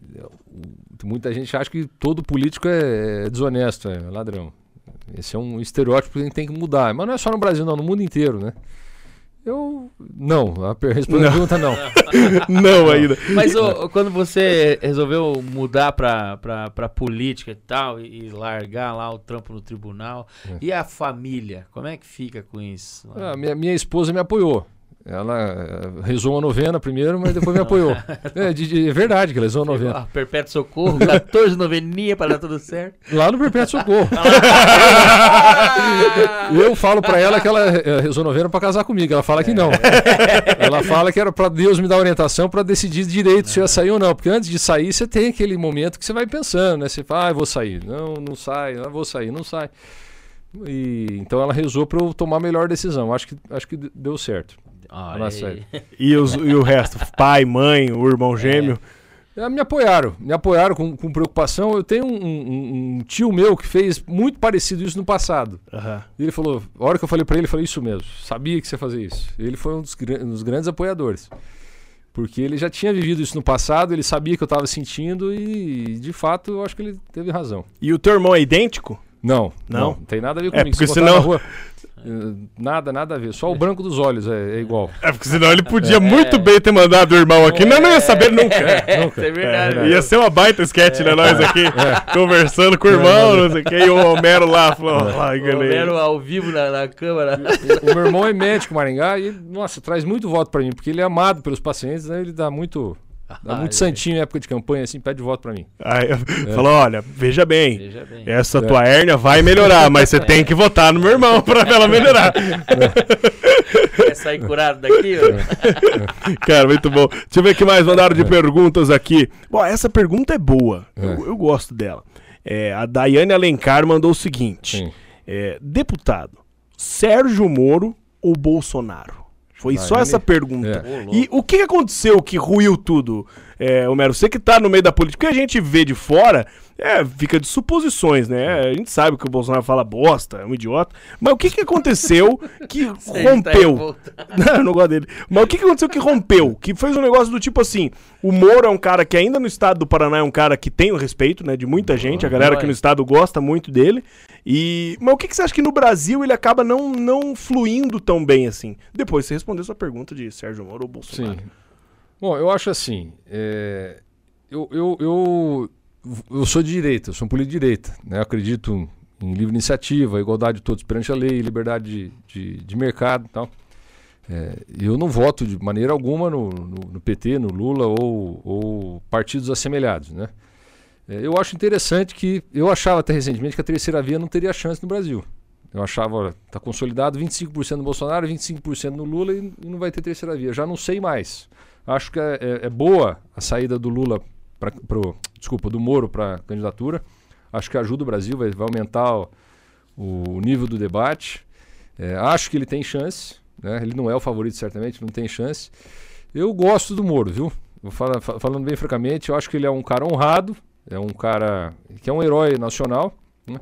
Speaker 3: muita gente acha que todo político é, é desonesto, é ladrão. Esse é um estereótipo que a gente tem que mudar. Mas não é só no Brasil, não, no mundo inteiro, né? Eu. Não, a pergunta não.
Speaker 1: não ainda.
Speaker 2: Mas quando você resolveu mudar pra, pra, pra política e tal, e, e largar lá o trampo no tribunal, é. e a família? Como é que fica com isso?
Speaker 3: Ah, minha, minha esposa me apoiou. Ela eh, rezou uma novena primeiro, mas depois me apoiou. é, de, de, é, verdade que ela rezou uma novena. Ah,
Speaker 2: Perpétuo Socorro, 14 noveninha para dar tudo certo.
Speaker 3: Lá no Perpétuo Socorro. eu falo para ela que ela eh, rezou novena para casar comigo. Ela fala que não. ela fala que era para Deus me dar orientação para decidir direito se ia sair ou não. Porque antes de sair, você tem aquele momento que você vai pensando, né? Você fala, ah, eu vou sair. Não, não sai. Ah, vou sair, não sai. E, então ela rezou para eu tomar a melhor decisão. Acho que, acho que deu certo.
Speaker 1: Ah, e, os, e o resto? Pai, mãe, o irmão é. gêmeo?
Speaker 3: É, me apoiaram, me apoiaram com, com preocupação. Eu tenho um, um, um, tio meu que fez muito parecido isso no passado. Uhum. E ele falou, a hora que eu falei para ele, ele falou isso mesmo. Sabia que você ia fazer isso. Ele foi um dos, um dos grandes apoiadores. Porque ele já tinha vivido isso no passado, ele sabia que eu estava sentindo e, de fato, eu acho que ele teve razão.
Speaker 1: E o teu irmão é idêntico?
Speaker 3: Não, não, não, tem nada a ver comigo. É porque Se senão... Eh, nada, nada a ver. Só o branco dos olhos é, é igual.
Speaker 1: É porque senão ele podia é. muito bem ter mandado o irmão aqui, mas não ia saber nunca. É, nunca. É verdade. ia ser uma baita sketch, né? Nós aqui conversando com o irmão, não sei o que, e o Homero lá falou:
Speaker 2: ah, enganei. O Homero ao vivo na, na câmera.
Speaker 3: O, o, meu irmão é médico, Maringá, e nossa, traz muito voto pra mim, porque ele é amado pelos pacientes, né? Ele dá muito Dá muito santinho em época de campanha, assim, pede voto pra mim.
Speaker 1: Aí é. falou: olha, veja bem, veja bem. essa é. tua hérnia vai melhorar, mas você é. tem que votar no meu irmão pra ela melhorar.
Speaker 2: Quer sair curado daqui?
Speaker 1: É. Cara, muito bom. Deixa eu ver o que mais mandaram de é. perguntas aqui. Bom, essa pergunta é boa. Eu, eu, gosto dela. a Daiane Alencar mandou o seguinte: deputado, Sérgio Moro ou Bolsonaro? Foi só essa pergunta. É. E o que aconteceu que ruiu tudo, é, Homero? Você que tá no meio da política, o que a gente vê de fora é, fica de suposições, né? A gente sabe que o Bolsonaro fala bosta, é um idiota. Mas o que, que aconteceu que tá rompeu? não, não gosto dele. Mas o que, que aconteceu que rompeu? Que fez um negócio do tipo assim: o Moro é um cara que ainda no estado do Paraná é um cara que tem o respeito, né? De muita gente. A galera aqui no estado gosta muito dele. E, mas o que, que você acha que no Brasil ele acaba não, não fluindo tão bem assim? Depois você respondeu sua pergunta de Sérgio Moro ou Bolsonaro. Sim.
Speaker 3: Bom, eu acho assim. É... Eu, eu, eu eu sou de direita, eu sou um político de direita. Né? Eu acredito em livre iniciativa, igualdade de todos perante a lei, liberdade de, de, de mercado e tal. É, eu não voto de maneira alguma no, no, no PT, no Lula ou, ou partidos assemelhados. Né? É, eu acho interessante que. Eu achava até recentemente que a terceira via não teria chance no Brasil. Eu achava, está consolidado 25% no Bolsonaro, 25% no Lula e, e, não vai ter terceira via. Já não sei mais. Acho que é, é, é boa a saída do Lula pra, pro, desculpa, do Moro para candidatura. Acho que ajuda o Brasil, vai, vai aumentar o, o, nível do debate. É, acho que ele tem chance. Né? Ele não é o favorito, certamente, não tem chance. Eu gosto do Moro, viu? Falando bem francamente, eu acho que ele é um cara honrado, é um cara que é um herói nacional. Né?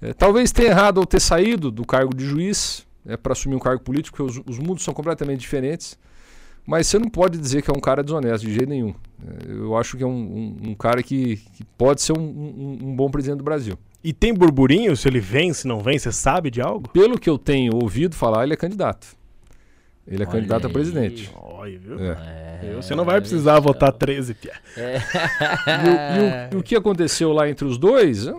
Speaker 3: É, talvez tenha errado ao ter saído do cargo de juiz é, para assumir um cargo político, porque os, os mundos são completamente diferentes. Mas você não pode dizer que é um cara desonesto de jeito nenhum. É, eu acho que é um, um, um cara que, que, pode ser um, um, bom presidente do Brasil.
Speaker 1: E tem burburinho se ele vem, se não vem? Você sabe de algo?
Speaker 3: Pelo que eu tenho ouvido falar, ele é candidato. Ele é Olha candidato aí. a presidente.
Speaker 1: Olha, viu? É. É, você não vai precisar votar 13, Pia. É.
Speaker 3: E, o, e, o, o, que aconteceu lá entre os dois, é,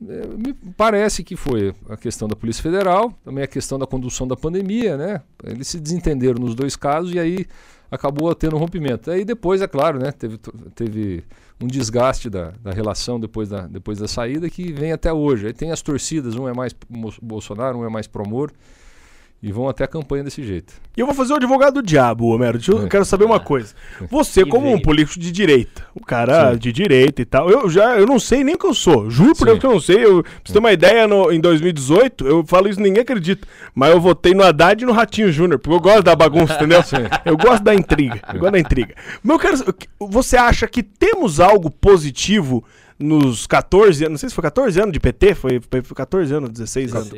Speaker 3: me parece que foi a questão da Polícia Federal, também a questão da condução da pandemia, né? Eles se desentenderam nos dois casos e aí acabou tendo um rompimento. Aí depois, é claro, né, teve, teve um desgaste da, da relação depois da, depois da saída que vem até hoje. Aí tem as torcidas, um é mais Bolsonaro, um é mais Promor e vão até a campanha desse jeito.
Speaker 1: E eu vou fazer o advogado do diabo, Homero. Eu é. quero saber uma coisa. Você, como um político de direita, o cara Sim. de direita e tal, eu já eu não sei nem o que eu sou. Juro por Deus que eu não sei. Eu, pra você ter uma ideia, no, em 2018, eu falo isso ninguém acredita. Mas eu votei no Haddad e no Ratinho Júnior, porque eu gosto da bagunça, entendeu? Sim. Eu gosto da intriga. Eu gosto da intriga. Mas eu quero. Você acha que temos algo positivo nos 14 anos? Não sei se foi 14 anos de PT, foi, foi 14 anos, 16 anos.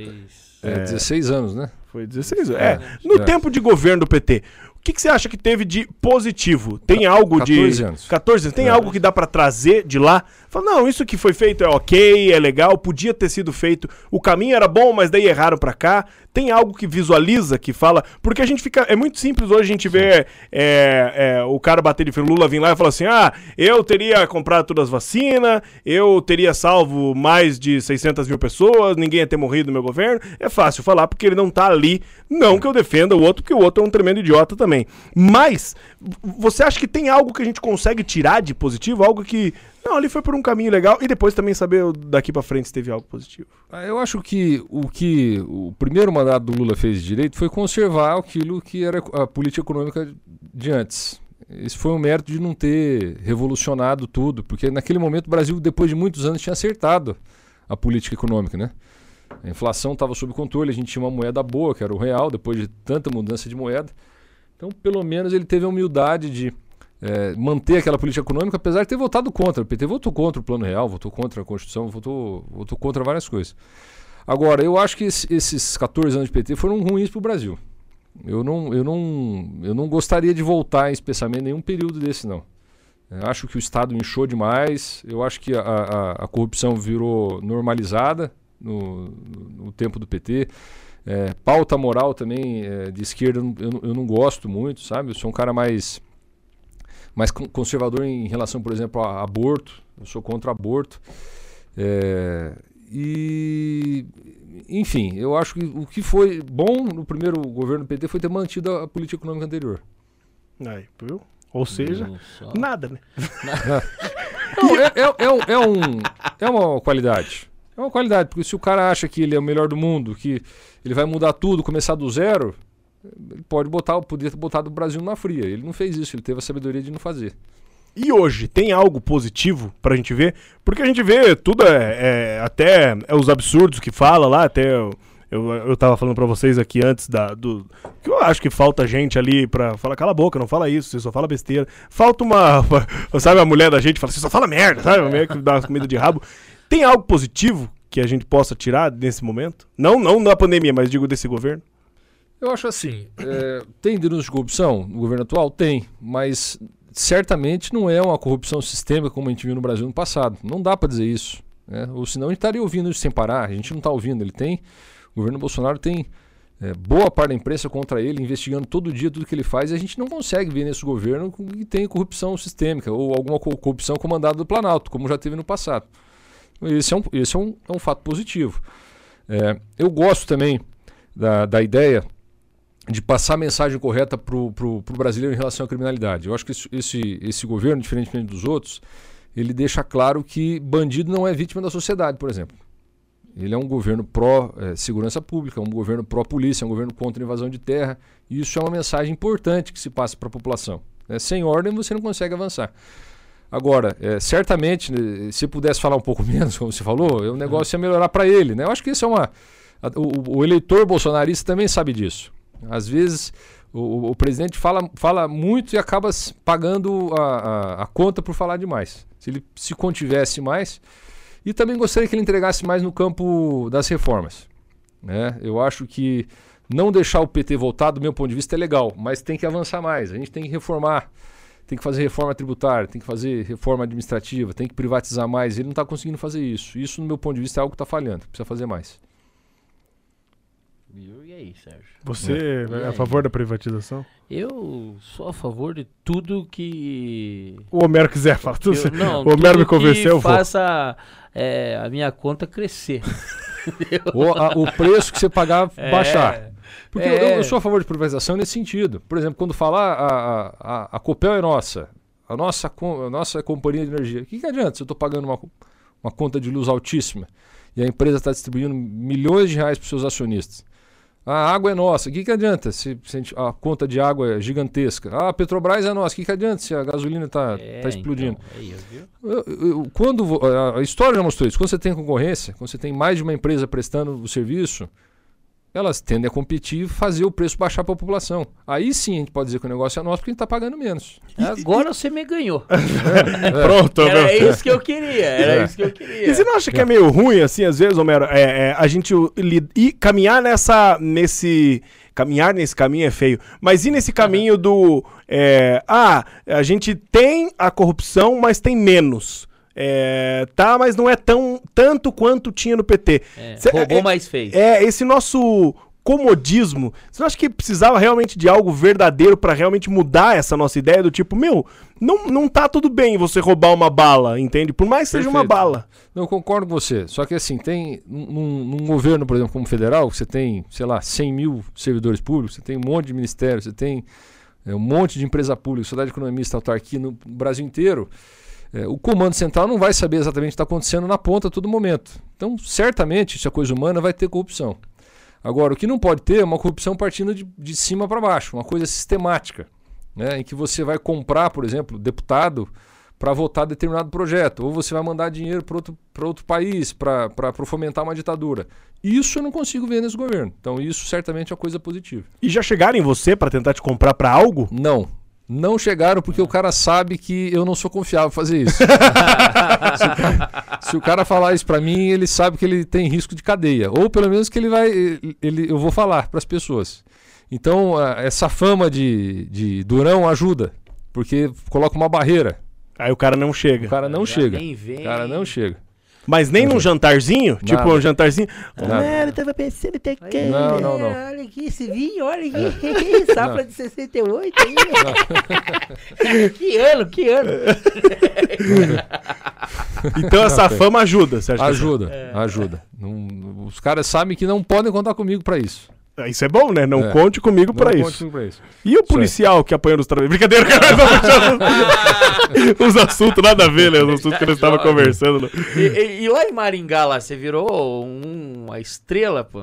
Speaker 3: É, 16 anos, né?
Speaker 1: Foi 16 anos. É, é. no é. tempo de governo do PT. O que, que, você acha que teve de positivo? Tem algo 14 de. 14 anos. 14 anos. Tem é. algo que dá para trazer de lá? Fala, não, isso que foi feito é ok, é legal, podia ter sido feito. O caminho era bom, mas daí erraram para cá. Tem algo que visualiza, que fala. Porque a gente fica. É muito simples hoje a gente ver é, é, o cara bater de frente, Lula vir lá e falar assim: ah, eu teria comprado todas as vacinas, eu teria salvo mais de 600 mil pessoas, ninguém ia ter morrido no meu governo. É fácil falar porque ele não tá ali. Não que eu defenda o outro, porque o outro é um tremendo idiota também também. Mas, você acha que tem algo que a gente consegue tirar de positivo? Algo que. Não, ali foi por um caminho legal. E depois também saber daqui para frente se teve algo positivo.
Speaker 3: Ah, eu acho que o que o primeiro mandato do Lula fez direito foi conservar aquilo que era a política econômica de antes. Esse foi um mérito de não ter revolucionado tudo, porque naquele momento o Brasil, depois de muitos anos, tinha acertado a política econômica, né? A inflação estava sob controle, a gente tinha uma moeda boa, que era o real, depois de tanta mudança de moeda. Então, pelo menos, ele teve a humildade de é, manter aquela política econômica, apesar de ter votado contra. O PT votou contra o Plano Real, votou contra a Constituição, votou, votou contra várias coisas. Agora, eu acho que esse, esses 14 anos de PT foram ruins para o Brasil. Eu não, eu, não, eu não gostaria de voltar, especialmente, em nenhum período desse, não. Eu acho que o Estado inchou demais, eu acho que a, a, a corrupção virou normalizada, no, no tempo do PT. É, pauta moral também é, de esquerda eu, eu não gosto muito, sabe? Eu sou um cara mais, mais conservador em relação, por exemplo, a aborto. Eu sou contra aborto. É, e, enfim, eu acho que o que foi bom no primeiro governo do PT foi ter mantido a, a política econômica anterior.
Speaker 1: Aí, viu? Ou seja, nada, né?
Speaker 3: Não, é, é, é, é, um, é uma qualidade. É uma qualidade, porque se o cara acha que ele é o melhor do mundo, que ele vai mudar tudo, começar do zero, pode botar, podia ter botado o Brasil numa fria. Ele não fez isso, ele teve a sabedoria de não fazer.
Speaker 1: E hoje, tem algo positivo pra gente ver? Porque a gente vê tudo, é, é até é os absurdos que fala lá, até eu, eu, eu tava falando pra vocês aqui antes da, do. Que eu acho que falta gente ali pra falar, cala a boca, não fala isso, você só fala besteira. Falta uma. sabe, a mulher da gente fala, você só fala merda, sabe? A mulher que dá comida de rabo. Tem algo positivo que a gente possa tirar nesse momento? Não, não na pandemia, mas digo desse governo.
Speaker 3: Eu acho assim, é, tem denúncia de corrupção no governo atual? Tem, mas certamente não é uma corrupção sistêmica como a gente viu no Brasil no passado. Não dá para dizer isso. Né? Ou senão a gente estaria ouvindo isso sem parar. A gente não está ouvindo. Ele tem, o governo Bolsonaro tem é, boa parte da imprensa contra ele, investigando todo dia tudo que ele faz, e a gente não consegue ver nesse governo que tem corrupção sistêmica ou alguma corrupção comandada do Planalto, como já teve no passado. Esse é um, esse é um, é um fato positivo. É, eu gosto também da, da ideia de passar a mensagem correta para o brasileiro em relação à criminalidade. Eu acho que esse, esse, esse governo, diferentemente dos outros, ele deixa claro que bandido não é vítima da sociedade, por exemplo. Ele é um governo pró-segurança é, pública, um governo pró-polícia, um governo contra a invasão de terra. E isso é uma mensagem importante que se passa para a população. É, sem ordem você não consegue avançar. Agora, é, certamente, né, se pudesse falar um pouco menos, como você falou, o negócio ia melhorar para ele. Né? Eu acho que isso é uma. A, o, o, eleitor bolsonarista também sabe disso. Às vezes o, o, presidente fala, fala muito e acaba pagando a, a, a conta por falar demais. Se ele se contivesse mais. E também gostaria que ele entregasse mais no campo das reformas. Né? Eu acho que não deixar o PT voltar, do meu ponto de vista, é legal, mas tem que avançar mais. A gente tem que reformar tem que fazer reforma tributária, tem que fazer reforma administrativa, tem que privatizar mais. Ele não está conseguindo fazer isso. Isso, no meu ponto de vista, é algo que está falhando, precisa fazer mais.
Speaker 2: E aí, Sérgio?
Speaker 1: Você é, é a favor da privatização?
Speaker 2: Eu sou a favor de tudo que.
Speaker 1: O Homero quiser falar. Tudo eu, não, o Homero me convenceu.
Speaker 2: Que faça é, a minha conta crescer.
Speaker 3: o, a, o preço que você pagar é, baixar. Porque é... eu, eu, sou a favor de privatização nesse sentido. Por exemplo, quando falar a, a, a Copel é nossa, a nossa, a nossa companhia de energia, o que, que adianta se eu estou pagando uma, uma conta de luz altíssima e a empresa está distribuindo milhões de reais para os seus acionistas? A água é nossa, o que, que adianta se, se a conta de água é gigantesca? Ah, a Petrobras é nossa, o que, que adianta se a gasolina está é, tá explodindo? Então, é eu, eu, quando a história já mostrou isso, quando você tem concorrência, quando você tem mais de uma empresa prestando o serviço, elas tendem a competir e fazer o preço baixar para a população. Aí sim a gente pode dizer que o negócio é nosso porque a gente está pagando menos.
Speaker 2: Agora você me ganhou.
Speaker 1: é, Pronto.
Speaker 2: Era isso que eu queria. Era é. isso que eu queria.
Speaker 1: E você não acha que é meio ruim, assim, às vezes, Homero, é, é a gente ir, caminhar nessa, nesse... Caminhar nesse caminho é feio, mas ir nesse caminho do... É, ah, a gente tem a corrupção, mas tem menos. É, tá, mas não é tão tanto quanto tinha no PT.
Speaker 2: É, Cê, roubou, é, mais fez.
Speaker 1: É, esse nosso comodismo. Você não acha que precisava realmente de algo verdadeiro para realmente mudar essa nossa ideia do tipo, meu, não, não tá tudo bem você roubar uma bala, entende? Por mais que Perfeito. seja uma bala.
Speaker 3: Não, eu concordo com você. Só que assim, tem num, num, governo, por exemplo, como federal, você tem, sei lá, 100 mil servidores públicos, você tem um monte de ministérios, você tem é, um monte de empresa pública, sociedade economista, autarquia no Brasil inteiro, é, o comando central não vai saber exatamente o que está acontecendo na ponta a todo momento. Então, certamente, isso é coisa humana, vai ter corrupção. Agora, o que não pode ter é uma corrupção partindo de, de cima para baixo, uma coisa sistemática, né, em que você vai comprar, por exemplo, deputado para votar determinado projeto, ou você vai mandar dinheiro para outro, outro país para fomentar uma ditadura. Isso eu não consigo ver nesse governo. Então, isso certamente é uma coisa positiva.
Speaker 1: E já chegaram em você para tentar te comprar para algo?
Speaker 3: Não. Não chegaram porque o cara sabe que eu não sou confiável fazer isso. se, o cara, se, o cara, falar isso para mim, ele sabe que ele tem risco de cadeia. Ou pelo menos que ele vai. Ele, eu vou falar para as pessoas. Então, essa fama de, de durão ajuda. Porque coloca uma barreira.
Speaker 1: Aí o cara não chega.
Speaker 3: O cara não Já chega. O cara não chega.
Speaker 1: Mas nem num jantarzinho? Nada. Tipo um jantarzinho.
Speaker 2: Mano, tava pensando até que.
Speaker 3: Não, não, não.
Speaker 2: Olha aqui esse vinho, olha aqui. Safra de 68 aí. que ano, que ano.
Speaker 1: então essa fama ajuda, certo?
Speaker 3: Ajuda, é. ajuda. Não, os caras sabem que não podem contar comigo para isso.
Speaker 1: Isso é bom, né? Não é. conte comigo para isso. isso. E o policial que apanhou nos trabalhos? Brincadeira, cara. Os assuntos nada a ver, né? Os assuntos que nós estávamos conversando. Né?
Speaker 2: E, e, e, lá em Maringá, lá, você virou um, uma estrela, pô?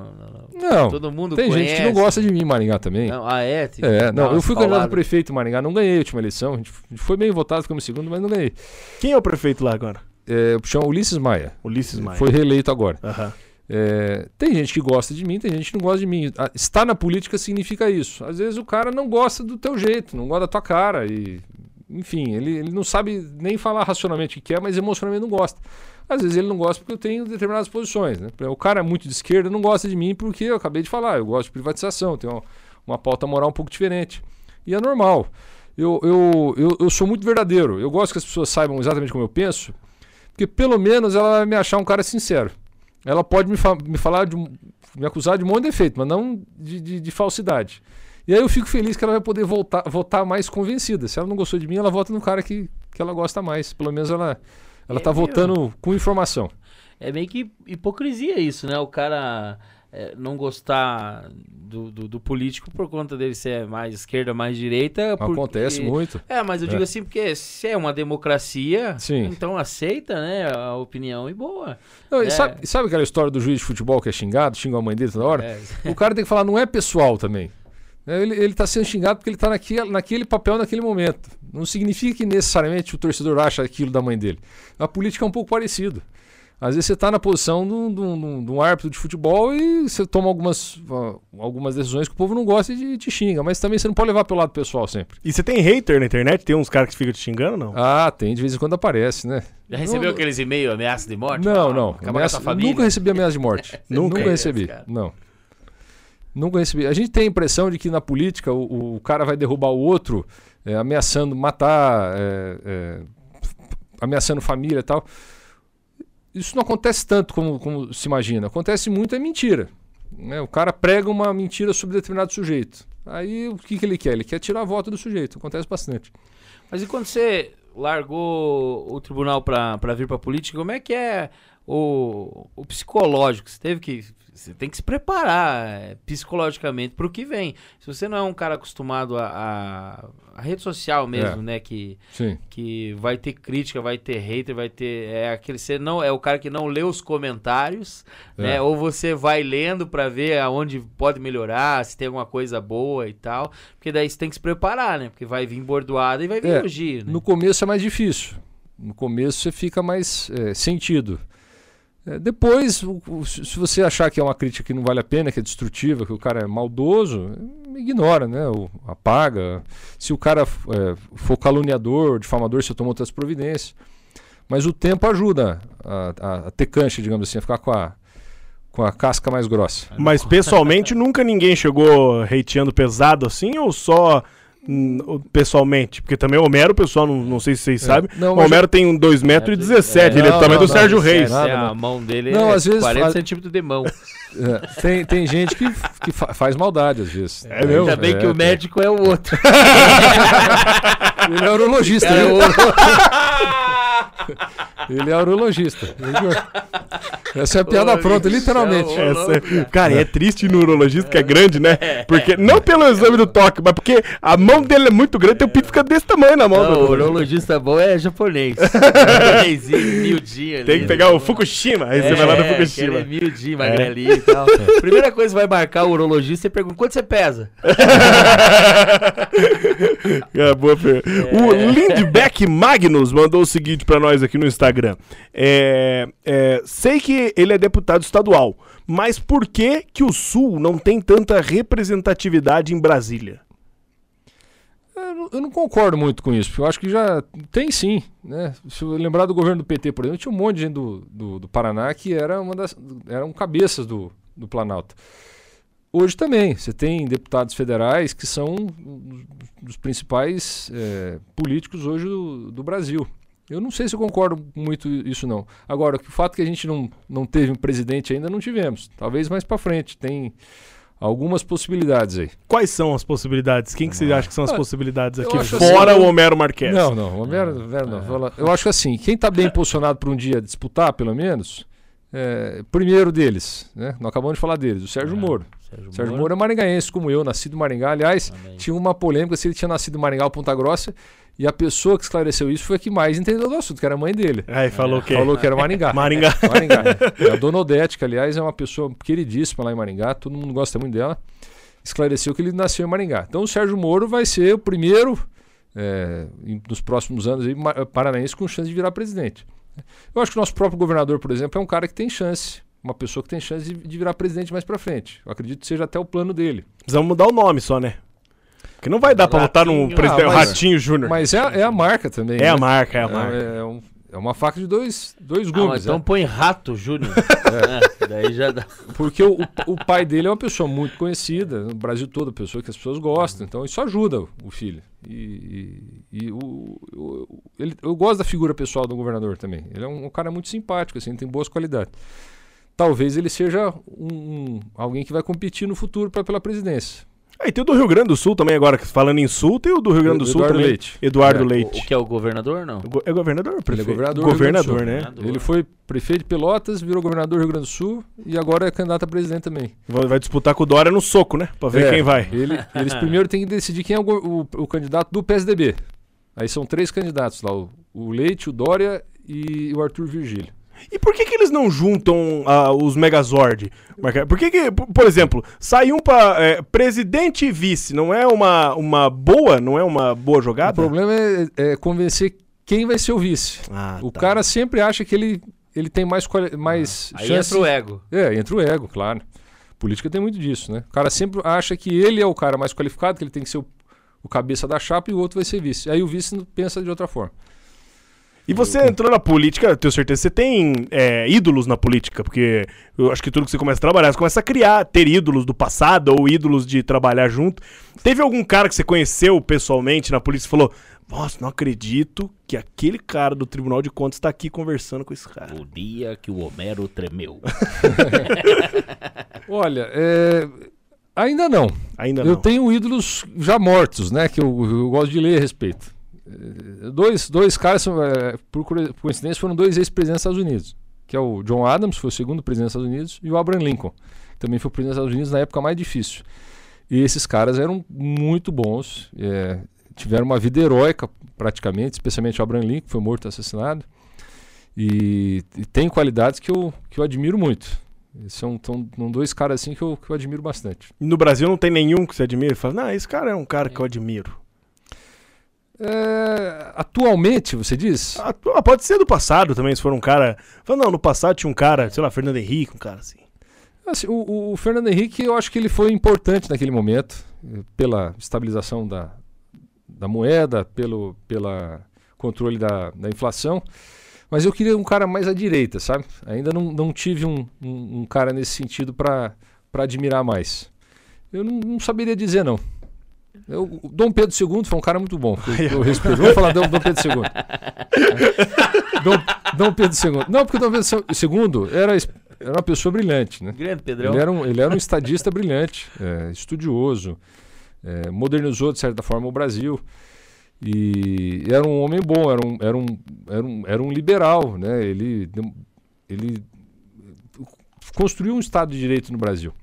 Speaker 3: Não. Todo mundo Tem conhece. gente que não gosta de mim em Maringá também.
Speaker 2: Não, ah, é?
Speaker 3: é, não. Eu fui candidato a prefeito em Maringá, não ganhei a última eleição. A gente foi bem votado, ficamos segundo, mas não ganhei.
Speaker 1: Quem é o prefeito lá agora?
Speaker 3: É, chama Ulisses Maia.
Speaker 1: Ulisses Maia.
Speaker 3: Foi reeleito agora. Aham. É, tem gente que gosta de mim, tem gente que não gosta de mim. Estar na política significa isso. Às vezes o cara não gosta do teu jeito, não gosta da tua cara. E, enfim, ele, ele não sabe nem falar racionalmente o que quer, mas emocionalmente não gosta. Às vezes ele não gosta porque eu tenho determinadas posições. Né? O cara é muito de esquerda não gosta de mim porque eu acabei de falar, eu gosto de privatização, tenho uma, uma pauta moral um pouco diferente. E é normal. Eu, eu, eu, eu sou muito verdadeiro. Eu gosto que as pessoas saibam exatamente como eu penso, porque pelo menos ela vai me achar um cara sincero. Ela pode me, fa me falar de um, me acusar de um monte de defeito, mas não de, de, de, falsidade. E aí eu fico feliz que ela vai poder voltar, votar mais convencida. Se ela não gostou de mim, ela vota no cara que, que ela gosta mais. Pelo menos ela, ela é, tá votando com informação.
Speaker 2: É meio que hipocrisia isso, né? O cara é, não gostar do, do, do, político por conta dele ser mais esquerda, mais direita.
Speaker 3: Porque... Acontece muito.
Speaker 2: É, mas eu digo é. assim, porque se é uma democracia, Sim. então aceita, né, a opinião e boa.
Speaker 3: Não, é. e, sabe, sabe aquela história do juiz de futebol que é xingado, xinga a mãe dele toda hora? É. O cara tem que falar, não é pessoal também. É, ele, ele tá sendo xingado porque ele está naquele, naquele papel, naquele momento. Não significa que necessariamente o torcedor acha aquilo da mãe dele. A política é um pouco parecido. Às vezes você está na posição de um, de, um, de um, árbitro de futebol e você toma algumas, algumas decisões que o povo não gosta e te xinga, mas também você não pode levar pelo lado pessoal sempre.
Speaker 1: E você tem hater na internet? Tem uns caras que ficam te xingando não?
Speaker 3: Ah, tem, de vez em quando aparece, né?
Speaker 2: Já recebeu não, aqueles e-mails, ameaça de morte?
Speaker 3: Não, não. Ameaça, nunca recebi ameaça de morte. nunca, nunca recebi, não. Nunca recebi. A gente tem a impressão de que na política o, o cara vai derrubar o outro, é, ameaçando matar, é, é, ameaçando família e tal isso não acontece tanto como, como se imagina. Acontece muito é mentira. Né? O cara prega uma mentira sobre determinado sujeito. Aí o que, que ele quer? Ele quer tirar a volta do sujeito. Acontece bastante.
Speaker 2: Mas e quando você largou o tribunal para vir para política, como é que é o, o psicológico? Você teve que você tem que se preparar é, psicologicamente para o que vem. Se você não é um cara acostumado a, a, a rede social mesmo, é. né, que Sim. que vai ter crítica, vai ter hater, vai ter é aquele você não é o cara que não lê os comentários, é. né? Ou você vai lendo para ver aonde pode melhorar, se tem alguma coisa boa e tal, porque daí você tem que se preparar, né? Porque vai vir bordoada e vai vir
Speaker 3: é,
Speaker 2: elogio.
Speaker 3: Né? No começo é mais difícil. No começo você fica mais é, sentido. É, depois, se você achar que é uma crítica que não vale a pena, que é destrutiva, que o cara é maldoso, ignora, né? O, apaga. Se o cara é, for caluniador, difamador, você toma outras providências. Mas o tempo ajuda a, a, a ter cancha, digamos assim, a ficar com a, com a casca mais grossa.
Speaker 1: Mas pessoalmente nunca ninguém chegou hateando pesado assim ou só pessoalmente? Porque também o Homero, pessoal, não, não sei se vocês é. sabem, não, o Homero eu... tem um 2,17 metros, e 17, é, ele é do tamanho do Sérgio Reis.
Speaker 2: Nada, é, a mão dele não, é às vezes 40 centímetros de mão.
Speaker 3: É, tem, tem gente que, que faz maldade às vezes.
Speaker 2: É, mesmo? Ainda bem é, que o médico é o outro.
Speaker 3: ele é urologista. É o... ele é urologista. Essa é a piada pronta, literalmente.
Speaker 1: Essa, é- cara, é triste no urologista, que é grande, né? Porque, não pelo exame do toque, mas porque a mão dele é muito grande, o pinto fica desse tamanho na mão. Não,
Speaker 2: o urologista bom é japonês.
Speaker 1: miudinho Tem que pegar o Fukushima, aí é, você vai lá no Fukushima. É
Speaker 2: miudinho, magrelinho é. e tal. Primeira coisa que vai marcar o urologista, você pergunta, quanto você pesa?
Speaker 1: é, boa, é. O Lindbeck Magnus mandou o seguinte pra nós aqui no Instagram. É, é, sei que ele é deputado estadual, mas por que que o Sul não tem tanta representatividade em Brasília?
Speaker 3: Eu não concordo muito com isso, porque eu acho que já tem sim. Né? Se eu lembrar do governo do PT, por exemplo, tinha um monte de gente do, do, do Paraná que era uma das, eram cabeças do, do Planalto. Hoje também, você tem deputados federais que são dos principais é, políticos hoje do, do, Brasil. Eu não sei se eu concordo muito isso não. Agora, o fato que a gente não, não teve um presidente ainda, não tivemos. Talvez mais para frente. Tem algumas possibilidades aí.
Speaker 1: Quais são as possibilidades? Quem que você acha que são as ah, possibilidades aqui? Fora assim, o Homero Marques.
Speaker 3: Não, não, o Homero, Homero não. Eu acho que assim, quem está bem posicionado para um dia disputar, pelo menos, é, primeiro deles, né? Nós acabamos de falar deles, o Sérgio é, Moro. Sérgio, Sérgio Moro. Moro é maringaense, como eu, nascido em Maringá. Aliás, Amém. tinha uma polêmica se ele tinha nascido em Maringá ou Ponta Grossa. E a pessoa que esclareceu isso foi a que mais entendeu do assunto, que era a mãe dele.
Speaker 1: Aí falou que
Speaker 3: Falou que era Maringá.
Speaker 1: Maringá.
Speaker 3: Maringá. É. A dona Odete, que aliás é uma pessoa queridíssima lá em Maringá, todo mundo gosta muito dela. Esclareceu que ele nasceu em Maringá. Então o Sérgio Moro vai ser o primeiro, é, nos próximos anos, aí, paranaense com chance de virar presidente. Eu acho que o nosso próprio governador, por exemplo, é um cara que tem chance uma pessoa que tem chance de, de virar presidente mais para frente. Eu acredito que seja até o plano dele.
Speaker 1: Precisamos mudar o nome só, né? Porque não vai dar para votar no presidente ah, Ratinho Júnior.
Speaker 3: Mas é, é, a marca também.
Speaker 1: É né? a marca, é a é, marca.
Speaker 3: É, é, um, é, uma faca de dois, dois gumes. Ah,
Speaker 2: então
Speaker 3: é.
Speaker 2: põe Rato Júnior. é. daí já dá.
Speaker 3: Porque o, o pai dele é uma pessoa muito conhecida no Brasil todo, pessoa que as pessoas gostam. Então isso ajuda o filho. E, e, e o, o, ele, eu gosto da figura pessoal do governador também. Ele é um, um cara muito simpático, assim, tem boas qualidades talvez ele seja um, um, alguém que vai competir no futuro pra, pela presidência.
Speaker 1: Ah, e tem o do Rio Grande do Sul também, agora falando em Sul, tem o do Rio Grande do Sul
Speaker 3: Eduardo
Speaker 1: também.
Speaker 3: Leite.
Speaker 1: Eduardo é. Leite.
Speaker 2: O, o, que é o governador, não?
Speaker 1: É governador?
Speaker 3: Prefeito. Ele é governador.
Speaker 1: Governador, né?
Speaker 3: Governador. Ele foi prefeito de Pelotas, virou governador do Rio Grande do Sul e agora é candidato a presidente também.
Speaker 1: Vai, vai disputar com o Dória no soco, né? Pra ver é, quem vai.
Speaker 3: Ele, eles primeiro têm que decidir quem é o, o, o, candidato do PSDB. Aí são três candidatos lá: o, o Leite, o Dória e o Arthur Virgílio.
Speaker 1: E por que, que eles não juntam uh, os Megazord? Por que, que por exemplo, sai um pra é, presidente e vice, não é uma, uma boa, não é uma boa jogada?
Speaker 3: O problema é, é convencer quem vai ser o vice. Ah, o tá. cara sempre acha que ele, ele tem mais, mais
Speaker 2: ah, Aí entra o ego.
Speaker 3: É, entra o ego, claro. Política tem muito disso, né? O cara sempre acha que ele é o cara mais qualificado, que ele tem que ser o, o cabeça da chapa e o outro vai ser vice. Aí o vice pensa de outra forma.
Speaker 1: E você entrou na política, tenho certeza, você tem é, ídolos na política, porque eu acho que tudo que você começa a trabalhar, você começa a criar, ter ídolos do passado ou ídolos de trabalhar junto. Teve algum cara que você conheceu pessoalmente na polícia e falou: Nossa, não acredito que aquele cara do Tribunal de Contas está aqui conversando com esse cara.
Speaker 2: O dia que o Homero tremeu.
Speaker 3: Olha, é, ainda não.
Speaker 1: Ainda
Speaker 3: não. Eu tenho ídolos já mortos, né? Que eu, eu gosto de ler a respeito. Eh, dois, dois caras, é, por coincidência, foram dois ex-presidentes dos Estados Unidos. Que é o John Adams, foi o segundo presidente dos Estados Unidos, e o Abraham Lincoln, que também foi presidente dos Estados Unidos na época mais difícil. E esses caras eram muito bons, é, tiveram uma vida heróica praticamente, especialmente o Abraham Lincoln, que foi morto assassinado. E, e tem qualidades que eu, que eu admiro muito. São, são, são dois caras assim que eu, que eu admiro bastante.
Speaker 1: E no Brasil não tem nenhum que você admira? Fala, não, esse cara é um cara que eu admiro.
Speaker 3: É, atualmente, você diz?
Speaker 1: Atu ah, pode ser do passado também, se for um cara. Não, no passado tinha um cara, sei lá, Fernando Henrique, um cara assim.
Speaker 3: assim o, o, Fernando Henrique, eu acho que ele foi importante naquele momento, pela estabilização da, da moeda, pelo pela controle da, da inflação. Mas eu queria um cara mais à direita, sabe? Ainda não, não tive um, um, um cara nesse sentido para admirar mais. Eu não, não saberia dizer, não. Eu, o Dom Pedro II foi um cara muito bom. Eu, eu respeito. Vamos falar Dom, Dom Pedro II. Dom, Dom, Pedro II. Não, porque Dom Pedro II era, era uma pessoa brilhante. Né?
Speaker 2: Grande Pedrão.
Speaker 3: Ele era um, ele era um estadista brilhante, é, estudioso, é, modernizou, de certa forma, o Brasil. E era um homem bom, era um, era um, era um, era um liberal, né? Ele, ele construiu um Estado de Direito no Brasil.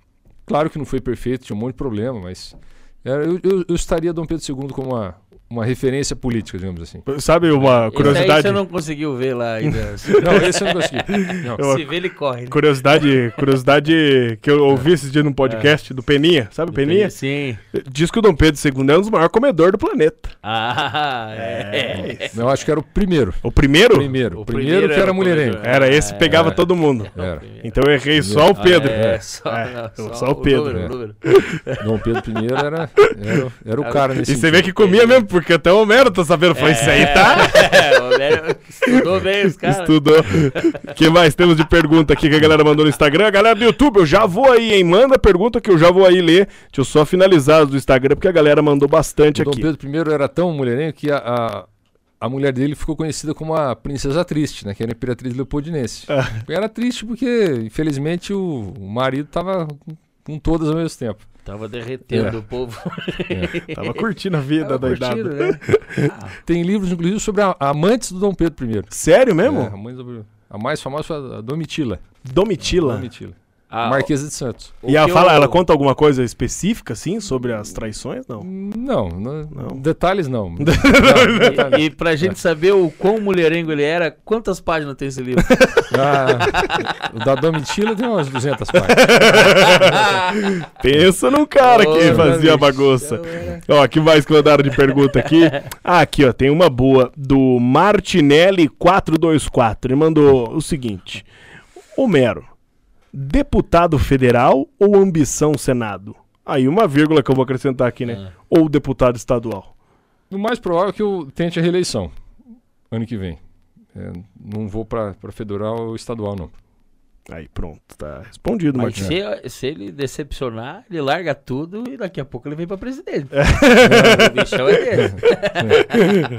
Speaker 3: Claro que não foi perfeito, tinha um monte de problema, mas eu, eu, eu estaria Dom Pedro II como uma, uma referência política, digamos assim.
Speaker 1: Sabe uma curiosidade? Esse
Speaker 2: aí você não conseguiu ver lá ainda.
Speaker 3: não, esse eu não consegui.
Speaker 2: Não. Se vê, ele corre. Né?
Speaker 1: Curiosidade, curiosidade que eu ouvi esse dia num podcast é. do Peninha. Sabe o Peninha?
Speaker 2: Sim.
Speaker 1: Diz que o Dom Pedro II é um dos maiores comedores do planeta.
Speaker 2: Ah, é.
Speaker 3: é. Eu acho que era o primeiro.
Speaker 1: O primeiro?
Speaker 3: Primeiro. O primeiro, primeiro que era, era mulherengo.
Speaker 1: Era esse, pegava é. todo mundo. Era. Então eu errei só o Pedro. Ah, é, só, não, só, só, o Pedro.
Speaker 3: Dom Pedro I era, era, era o cara nesse
Speaker 1: E você vê que comia mesmo, porque até o Homero tô sabendo, foi é, isso aí, tá?
Speaker 2: É, o Homero estudou bem os caras.
Speaker 1: Estudou. O que mais temos de pergunta aqui que a galera mandou no Instagram? A galera do YouTube, eu já vou aí, hein? Manda pergunta que eu já vou aí ler. Deixa eu só finalizar do Instagram, porque a galera mandou bastante
Speaker 3: o
Speaker 1: aqui.
Speaker 3: Dom Pedro I era tão mulherengo que a, a, a, mulher dele ficou conhecida como a princesa triste, né? Que era a imperatriz leopoldinense. Ah. Era triste porque, infelizmente, o, o marido tava com todas ao mesmo tempo.
Speaker 2: Tava derretendo é. o povo.
Speaker 1: É. Tava curtindo a vida da idade. Né?
Speaker 3: Ah. Tem livros, inclusive, sobre a, amantes do Dom Pedro I.
Speaker 1: Sério mesmo? É,
Speaker 3: a, a mais famosa foi a Domitila.
Speaker 1: Domitila?
Speaker 3: Domitila. Ah, Marquesa de Santos.
Speaker 1: E ela fala, eu... ela conta alguma coisa específica, assim, sobre as traições? Não.
Speaker 3: Não, não, não. detalhes não. não
Speaker 2: e, e pra gente saber o quão mulherengo ele era, quantas páginas tem esse livro?
Speaker 3: Ah, o da Domitila tem umas 200 páginas.
Speaker 1: Pensa no cara oh, que fazia a bagunça. Ó, que mais que mandaram de pergunta aqui? Ah, aqui, ó, tem uma boa do Martinelli 424. Ele mandou o seguinte: Homero deputado federal ou ambição Senado? Aí uma vírgula que eu vou acrescentar aqui, né? É. Ou deputado estadual.
Speaker 3: O mais provável é que eu tente a reeleição ano que vem. É, não vou para federal ou estadual, não.
Speaker 1: Aí pronto, tá respondido,
Speaker 2: Mas se, se, ele decepcionar, ele larga tudo e daqui a pouco ele vem pra presidente.
Speaker 1: É. o bichão é dele.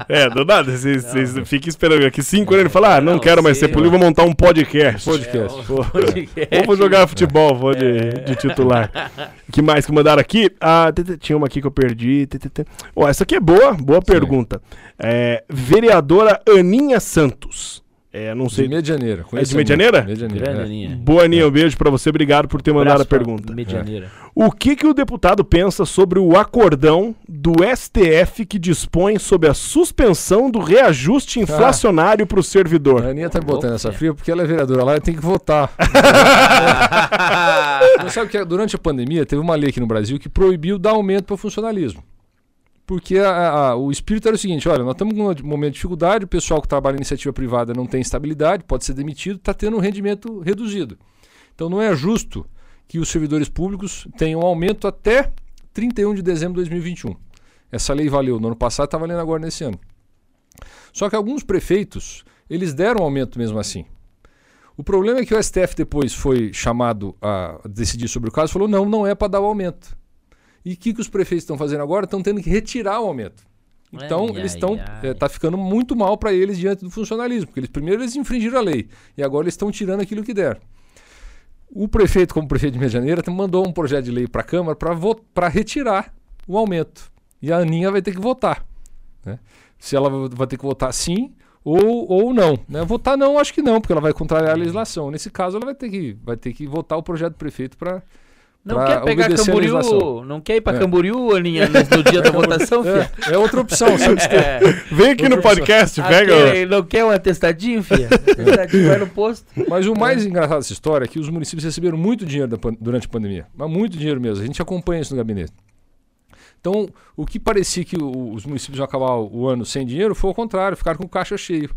Speaker 1: É, do nada, vocês fiquem esperando. Aqui cinco anos ele fala, ah, não, não quero mais ser político, vou montar um podcast.
Speaker 3: Podcast. É, um
Speaker 1: podcast. Vou jogar futebol, vou de, é. de titular. O que mais que mandaram aqui? Ah, tinha uma aqui que eu perdi. Oh, essa aqui é boa, boa pergunta. É, vereadora Aninha Santos. É, não sei.
Speaker 3: De Medianeira.
Speaker 1: É de Medianeira?
Speaker 3: Medianeira.
Speaker 1: É. Boa, Aninha, um beijo para você. Obrigado por ter mandado a pergunta.
Speaker 2: Medianeira. É.
Speaker 1: O que, que o deputado pensa sobre o acordão do STF que dispõe sobre a suspensão do reajuste inflacionário ah. para o servidor?
Speaker 3: A Aninha tá botando essa fria porque ela é vereadora lá e tem que votar. Você sabe que durante a pandemia teve uma lei aqui no Brasil que proibiu dar aumento para o funcionalismo. Porque a, a, o espírito era o seguinte: olha, nós estamos num momento de dificuldade, o pessoal que trabalha em iniciativa privada não tem estabilidade, pode ser demitido, está tendo um rendimento reduzido. Então não é justo que os servidores públicos tenham um aumento até 31 de dezembro de 2021. Essa lei valeu no ano passado, está valendo agora nesse ano. Só que alguns prefeitos, eles deram um aumento mesmo assim. O problema é que o STF depois foi chamado a decidir sobre o caso e falou: não, não é para dar o aumento. E o que, que os prefeitos estão fazendo agora? Estão tendo que retirar o aumento. Então, ai, eles estão. Está é, ficando muito mal para eles diante do funcionalismo, porque eles primeiro eles infringiram a lei e agora eles estão tirando aquilo que der. O prefeito, como prefeito de Medianeira, mandou um projeto de lei para a Câmara para retirar o aumento. E a Aninha vai ter que votar. Né? Se ela vai ter que votar sim ou, ou não. Né? Votar não, acho que não, porque ela vai contrariar a legislação. Nesse caso, ela vai ter que, vai ter que votar o projeto do prefeito para
Speaker 2: não quer pegar Camboriú, não quer ir pra é. Camboriú, Aninha, no dia da votação,
Speaker 3: filha? É, é outra opção,
Speaker 1: sabe? É. Vem aqui outra no podcast, opção. pega.
Speaker 2: Aqui, não quer um atestadinho, filha? Atestadinho vai no posto.
Speaker 3: Mas o mais engraçado dessa história é que os municípios receberam muito dinheiro durante a pandemia. Mas muito dinheiro mesmo. A gente acompanha isso no gabinete. Então, o que parecia que os municípios iam acabar o ano sem dinheiro foi o contrário, ficaram com o caixa cheio.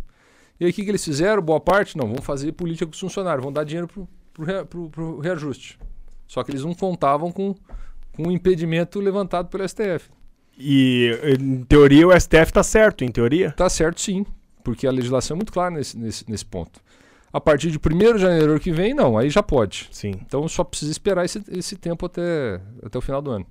Speaker 3: E aí o que, que eles fizeram? Boa parte, não, vamos fazer política com os funcionários, vamos dar dinheiro para o reajuste. Só que eles não contavam com, com um impedimento levantado pelo STF.
Speaker 1: E, em teoria, o STF está certo, em teoria?
Speaker 3: Está certo, sim. Porque a legislação é muito clara nesse, nesse, nesse ponto. A partir de 1 de janeiro que vem, não, aí já pode.
Speaker 1: Sim.
Speaker 3: Então só precisa esperar esse, esse tempo até, até o final do ano.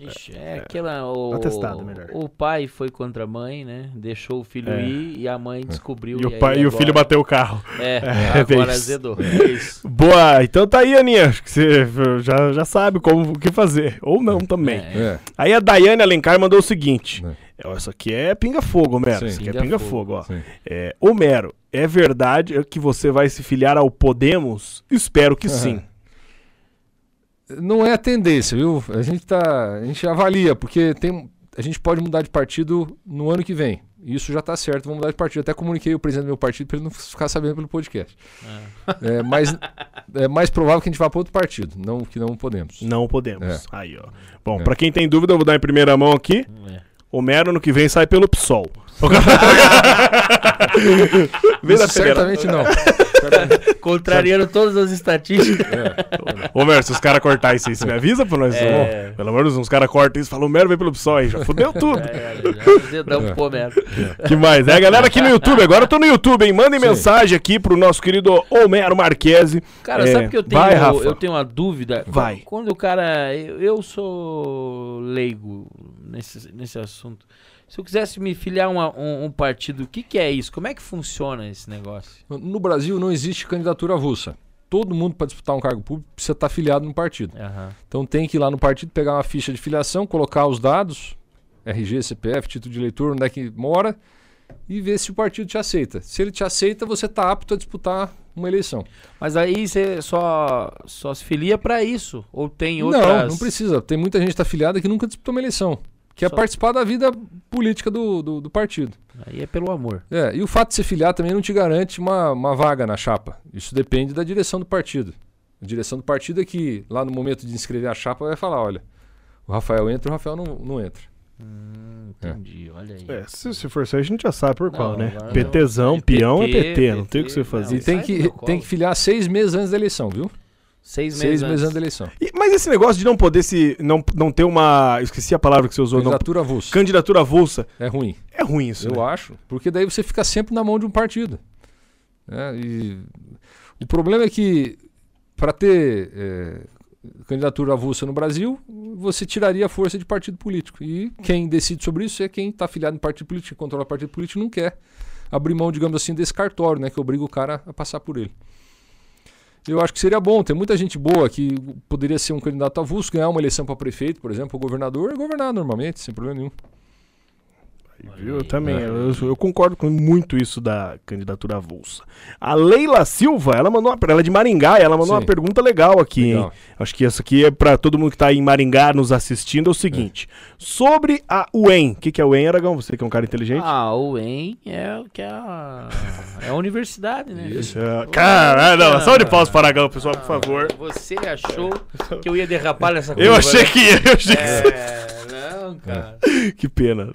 Speaker 2: Ixi, é, é aquela. O, atestado, melhor. O pai foi contra a mãe, né? Deixou o filho é. ir e a mãe descobriu.
Speaker 1: E, e o, pai, e o filho bateu o carro.
Speaker 2: É, é agora azedou. É isso.
Speaker 1: Boa, então tá aí, Aninha. Acho que você já, já sabe como o que fazer. Ou não também.
Speaker 3: É.
Speaker 1: Aí a Daiane Alencar mandou o seguinte: É, isso aqui é pinga-fogo, Homero. Sim, isso aqui é pinga-fogo, ó. É, Homero, é verdade que você vai se filiar ao Podemos? Espero que uhum. sim.
Speaker 3: Não é a tendência, viu? A gente, tá, a gente avalia, porque tem, a gente pode mudar de partido no ano que vem. Isso já está certo, vamos mudar de partido. Até comuniquei o presidente do meu partido para ele não ficar sabendo pelo podcast. É. É, mas é mais provável que a gente vá para outro partido, não que não podemos.
Speaker 1: Não podemos. É. Aí, ó. Bom, é. para quem tem dúvida, eu vou dar em primeira mão aqui. É. Homero no que vem sai pelo PSOL.
Speaker 3: Isso certamente não.
Speaker 2: Contrariando todas as estatísticas.
Speaker 1: É. Ô, Mer, se os caras cortarem isso aí, você me avisa pra nós? É. Pelo menos uns caras cortam isso e falam, o Mero vem pelo PSOL aí, já fudeu tudo. É, já damos pro Mero. Que mais? É, galera aqui no YouTube, agora eu tô no YouTube, hein? Mandem Sim. mensagem aqui pro nosso querido Homero Marquese.
Speaker 2: Cara, é, sabe que eu tenho,
Speaker 1: vai,
Speaker 2: eu, eu tenho uma dúvida?
Speaker 1: Vai.
Speaker 2: Quando o cara... Eu, eu sou leigo nesse, nesse assunto. Se eu quisesse me filiar uma, um, um, partido, o que, que é isso? Como é que funciona esse negócio?
Speaker 3: No Brasil não existe candidatura avulsa. Todo mundo para disputar um cargo público precisa estar filiado no partido. Uhum. Então tem que ir lá no partido, pegar uma ficha de filiação, colocar os dados, RG, CPF, título de eleitor, onde é que mora, e ver se o partido te aceita. Se ele te aceita, você está apto a disputar uma eleição.
Speaker 2: Mas aí você só, só se filia para isso? Ou tem outras...
Speaker 3: Não, não precisa. Tem muita gente que está filiada que nunca disputou uma eleição que é Só... participar da vida política do, do, do, partido.
Speaker 2: Aí é pelo amor.
Speaker 3: É, e o fato de ser filiar também não te garante uma, uma vaga na chapa. Isso depende da direção do partido. A direção do partido é que, lá no momento de inscrever a chapa, vai falar: olha, o Rafael entra, o Rafael não, não entra.
Speaker 2: Hum, entendi, é. olha aí.
Speaker 1: É, se, se for isso aí, a gente já sabe por não, qual, né? PTzão, não. peão PT, é PT, PT, não tem o que você fazer.
Speaker 3: E tem que, tem que filiar seis meses antes da eleição, viu?
Speaker 2: Seis meses, Seis meses antes
Speaker 3: da eleição.
Speaker 1: E, mas esse negócio de não poder se. Não, não ter uma. Esqueci a palavra que você usou.
Speaker 3: Candidatura avulsa.
Speaker 1: Candidatura avulsa.
Speaker 3: É ruim.
Speaker 1: É ruim isso.
Speaker 3: Eu né? acho. Porque daí você fica sempre na mão de um partido. É, e o problema é que para ter é, candidatura avulsa no Brasil, você tiraria a força de partido político. E quem decide sobre isso é quem está afiliado no partido político, controla o partido político não quer abrir mão, digamos assim, desse cartório, né, que obriga o cara a passar por ele. Eu acho que seria bom. Tem muita gente boa que poderia ser um candidato avulso, ganhar uma eleição para prefeito, por exemplo, o governador, é governar normalmente, sem problema nenhum.
Speaker 1: Viu? Eu também, é. eu, eu, concordo com muito isso da candidatura avulsa. A Leila Silva, ela mandou uma, ela é de Maringá, ela mandou Sim. uma pergunta legal aqui, legal. Acho que essa aqui é para todo mundo que está em Maringá nos assistindo, é o seguinte. É. Sobre a UEM, o que, que é a UEM, Aragão? Você que é um cara inteligente?
Speaker 2: Ah, a UEM é o que é a, é a universidade, né?
Speaker 1: Isso. É, cara, não, só de pausa para Aragão, pessoal, por favor.
Speaker 2: Você achou que eu ia derrapar nessa
Speaker 1: coisa? Eu achei que ia, eu achei é, que... não, cara. Que pena.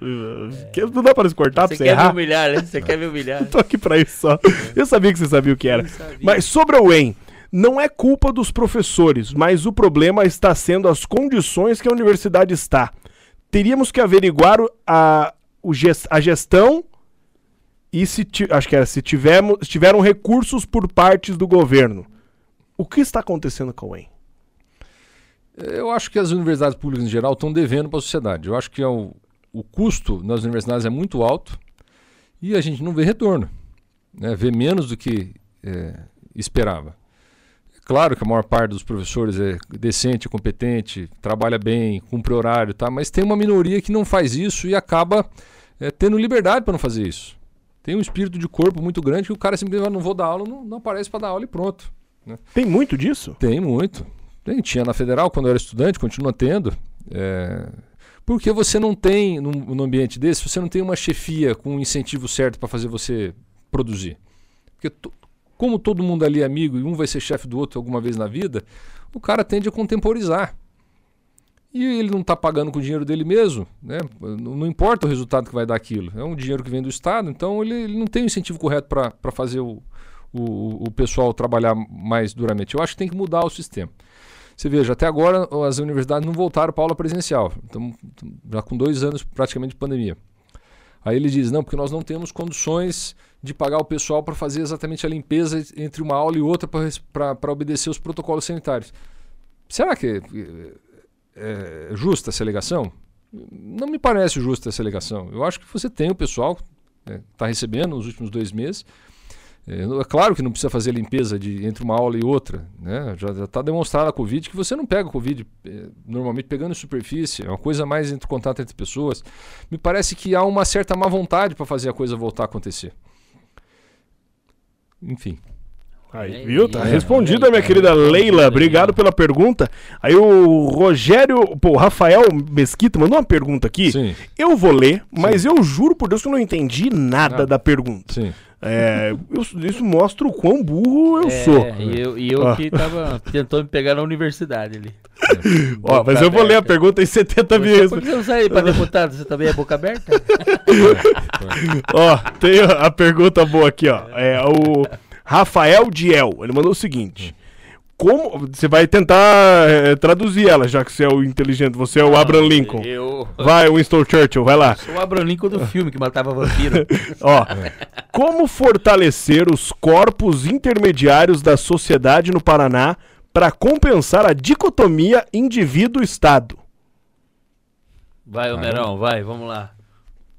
Speaker 1: É. Não dá para se cortar você pra você
Speaker 2: quer
Speaker 1: errar?
Speaker 2: me humilhar, né? Você quer me humilhar.
Speaker 1: Eu tô aqui pra isso só. Eu sabia que você sabia o que era. Mas sobre a UEM, não é culpa dos professores, mas o problema está sendo as condições que a universidade está. Teríamos que averiguar a, a gestão e se acho que era se tivermos, tiveram recursos por partes do governo. O que está acontecendo com a UEM?
Speaker 3: Eu acho que as universidades públicas em geral estão devendo para a sociedade. Eu acho que é o, o custo nas universidades é muito alto e a gente não vê retorno. Né? Vê menos do que é, esperava. É claro que a maior parte dos professores é decente, competente, trabalha bem, cumpre horário, tá? mas tem uma minoria que não faz isso e acaba é, tendo liberdade para não fazer isso. Tem um espírito de corpo muito grande que o cara simplesmente não vou dar aula, não, não aparece para dar aula e pronto. Né?
Speaker 1: Tem muito disso?
Speaker 3: Tem muito. Tem, tinha na federal quando eu era estudante, continua tendo. É, porque você não tem, num, num ambiente desse, você não tem uma chefia com um incentivo certo para fazer você produzir. Porque como todo mundo ali é amigo e um vai ser chefe do outro alguma vez na vida, o cara tende a contemporizar. E ele não está pagando com o dinheiro dele mesmo, né? não, não, importa o resultado que vai dar aquilo. É um dinheiro que vem do Estado, então ele, ele não tem o incentivo correto para fazer o, o, o pessoal trabalhar mais duramente. Eu acho que tem que mudar o sistema. Você veja, até agora as universidades não voltaram para aula presencial. Estamos já com dois anos praticamente de pandemia. Aí ele diz, não, porque nós não temos condições de pagar o pessoal para fazer exatamente a limpeza entre uma aula e outra para obedecer os protocolos sanitários. Será que é, é justa essa alegação? Não me parece justa essa alegação. Eu acho que você tem o pessoal que né, está recebendo nos últimos dois meses É, é claro que não precisa fazer limpeza de, entre uma aula e outra. Né? Já está demonstrado a Covid que você não pega Covid é, normalmente pegando em superfície, é uma coisa mais entre contato entre pessoas. Me parece que há uma certa má vontade para fazer a coisa voltar a acontecer. Enfim.
Speaker 1: Aí, é, viu? Tá é, respondida, minha querida Leila. Obrigado pela pergunta. Aí o Rogério, pô, o Rafael Mesquita mandou uma pergunta aqui. Sim. Eu vou ler, mas Sim. eu juro por Deus que eu não entendi nada ah. da pergunta. Sim. É, eu, isso mostra o quão burro eu é, sou.
Speaker 2: E eu, e eu que tava tentou me pegar na universidade ali.
Speaker 1: Ó, mas eu vou ler a pergunta em 70 vezes.
Speaker 2: Por que você não sai pra deputado? Você também é boca aberta?
Speaker 1: ó, tem a pergunta boa aqui, ó. É o Rafael Diel. Ele mandou o seguinte. Como você vai tentar é, traduzir ela, já que você é o inteligente, você é o ah, Abraham Lincoln. Eu... Vai, Winston Churchill, vai lá. Eu
Speaker 2: sou o Abraham Lincoln do filme que matava vampiro.
Speaker 1: Ó, como fortalecer os corpos intermediários da sociedade no Paraná para compensar a dicotomia indivíduo-estado?
Speaker 2: Vai, Homerão, vai, vamos lá.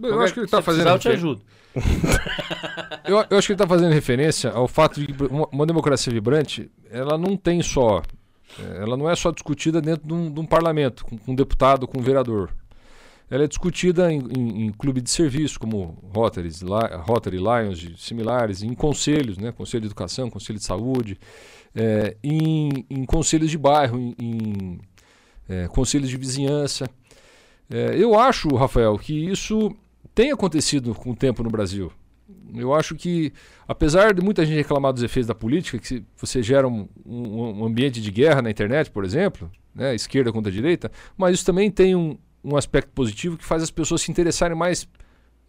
Speaker 3: Eu acho que ele está fazendo. Eu
Speaker 2: te ajudo.
Speaker 3: eu, eu, acho que ele está fazendo referência ao fato de que uma, uma, democracia vibrante, ela não tem só. É, ela não é só discutida dentro de um, de um parlamento, com, com, um deputado, com um vereador. Ela é discutida em, em, em clube de serviço, como Rotaries, Rotary, Lions, similares, em conselhos, né? Conselho de Educação, Conselho de Saúde, é, em, em, conselhos de bairro, em, em é, conselhos de vizinhança. É, eu acho, Rafael, que isso tem acontecido com o tempo no Brasil. Eu acho que, apesar de muita gente reclamar dos efeitos da política, que você gera um, um, um ambiente de guerra na internet, por exemplo, né, esquerda contra direita, mas isso também tem um, um aspecto positivo que faz as pessoas se interessarem mais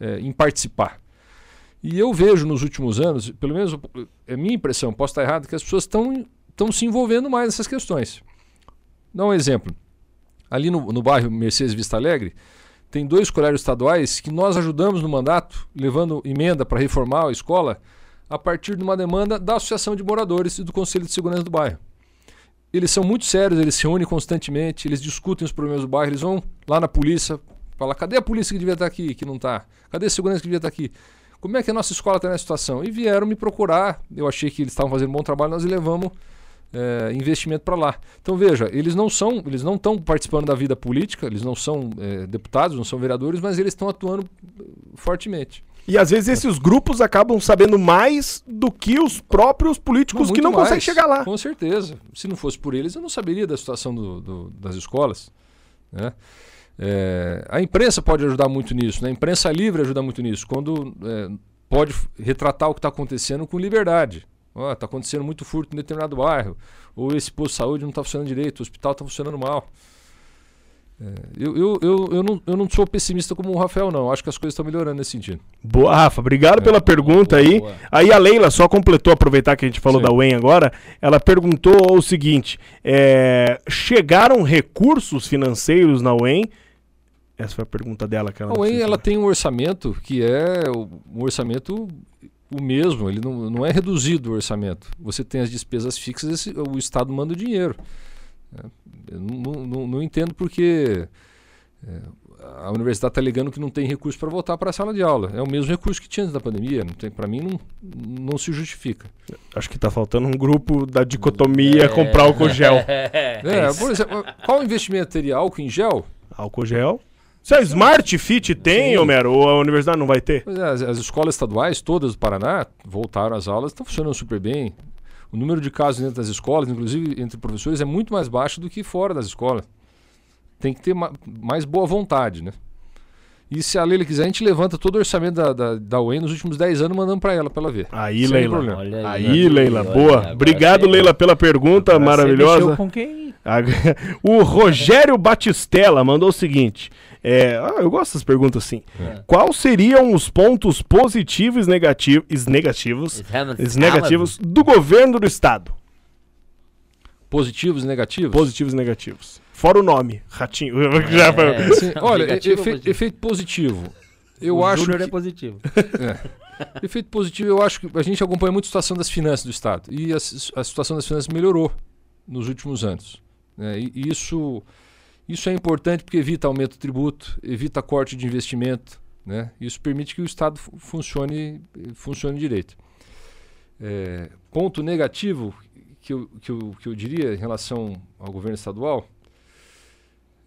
Speaker 3: é, em participar. E eu vejo nos últimos anos, pelo menos é minha impressão, posso estar errado, que as pessoas estão se envolvendo mais nessas questões. Dá um exemplo. Ali no, no bairro Mercedes Vista Alegre, tem dois colégios estaduais que nós ajudamos no mandato, levando emenda para reformar a escola, a partir de uma demanda da Associação de Moradores e do Conselho de Segurança do Bairro. Eles são muito sérios, eles se reúnem constantemente, eles discutem os problemas do bairro, eles vão lá na polícia, falar: cadê a polícia que devia estar aqui, que não está? Cadê a segurança que devia estar aqui? Como é que a nossa escola está nessa situação? E vieram me procurar, eu achei que eles estavam fazendo um bom trabalho, nós levamos é, investimento para lá. Então veja, eles não são, eles não estão participando da vida política, eles não são é, deputados, não são vereadores, mas eles estão atuando eh, fortemente.
Speaker 1: E às vezes esses grupos acabam sabendo mais do que os próprios políticos não, que não mais, conseguem chegar lá.
Speaker 3: Com certeza. Se não fosse por eles, eu não saberia da situação do, do, das escolas. Né? É, a imprensa pode ajudar muito nisso, né? a imprensa livre ajuda muito nisso, quando é, pode retratar o que está acontecendo com liberdade. Ó, oh, tá acontecendo muito furto em determinado bairro. Ou esse posto de saúde não está funcionando direito, o hospital está funcionando mal. É, eu, eu, eu, eu, não, eu não sou pessimista como o Rafael, não. Acho que as coisas estão melhorando nesse sentido.
Speaker 1: Boa, Rafa. Obrigado é, pela pergunta boa, aí. Boa. Aí a Leila só completou, aproveitar que a gente falou Sim. da UEM agora. Ela perguntou o seguinte: é, chegaram recursos financeiros na UEM? Essa foi a pergunta dela. Que ela
Speaker 3: a UEM ela tem um orçamento que é um orçamento o mesmo, ele não, não é reduzido o orçamento. Você tem as despesas fixas, o Estado manda o dinheiro. É, eu não, não, não entendo porque é, a universidade está alegando que não tem recurso para voltar para a sala de aula. É o mesmo recurso que tinha antes da pandemia. Para mim, não, não se justifica.
Speaker 1: Acho que está faltando um grupo da dicotomia é, comprar álcool gel.
Speaker 3: É, por exemplo, qual investimento teria álcool em gel?
Speaker 1: Álcool gel? Se a Smart Fit tem, Sim. Homero, ou a universidade não vai ter?
Speaker 3: É, as, as, escolas estaduais, todas do Paraná, voltaram às aulas, estão funcionando super bem. O número de casos dentro das escolas, inclusive entre professores, é muito mais baixo do que fora das escolas. Tem que ter ma mais boa vontade, né? E se a Leila quiser, a gente levanta todo o orçamento da, da, da UEM nos últimos 10 anos, mandando para ela, para ela ver.
Speaker 1: Aí, Sem Leila. Aí, aí, Leila. Boa. Obrigado, Leila, pela pergunta agora maravilhosa. com quem? o Rogério Batistella mandou o seguinte: é, ah, eu gosto dessas perguntas assim. É. Quais seriam os pontos positivos e negativos, negativos, negativos do governo do estado?
Speaker 3: Positivos e negativos?
Speaker 1: Positivos e negativos. Fora o nome, Ratinho.
Speaker 3: É, sim, olha, efe, positivo? efeito positivo. Eu o acho
Speaker 2: Júnior é que... é positivo.
Speaker 3: É. Efeito positivo, eu acho que a gente acompanha muito a situação das finanças do Estado. E a, a situação das finanças melhorou nos últimos anos. É, e isso isso é importante porque evita aumento de tributo, evita corte de investimento. Né? Isso permite que o Estado funcione, funcione direito. É, ponto negativo que eu, que, eu, que eu diria em relação ao governo estadual,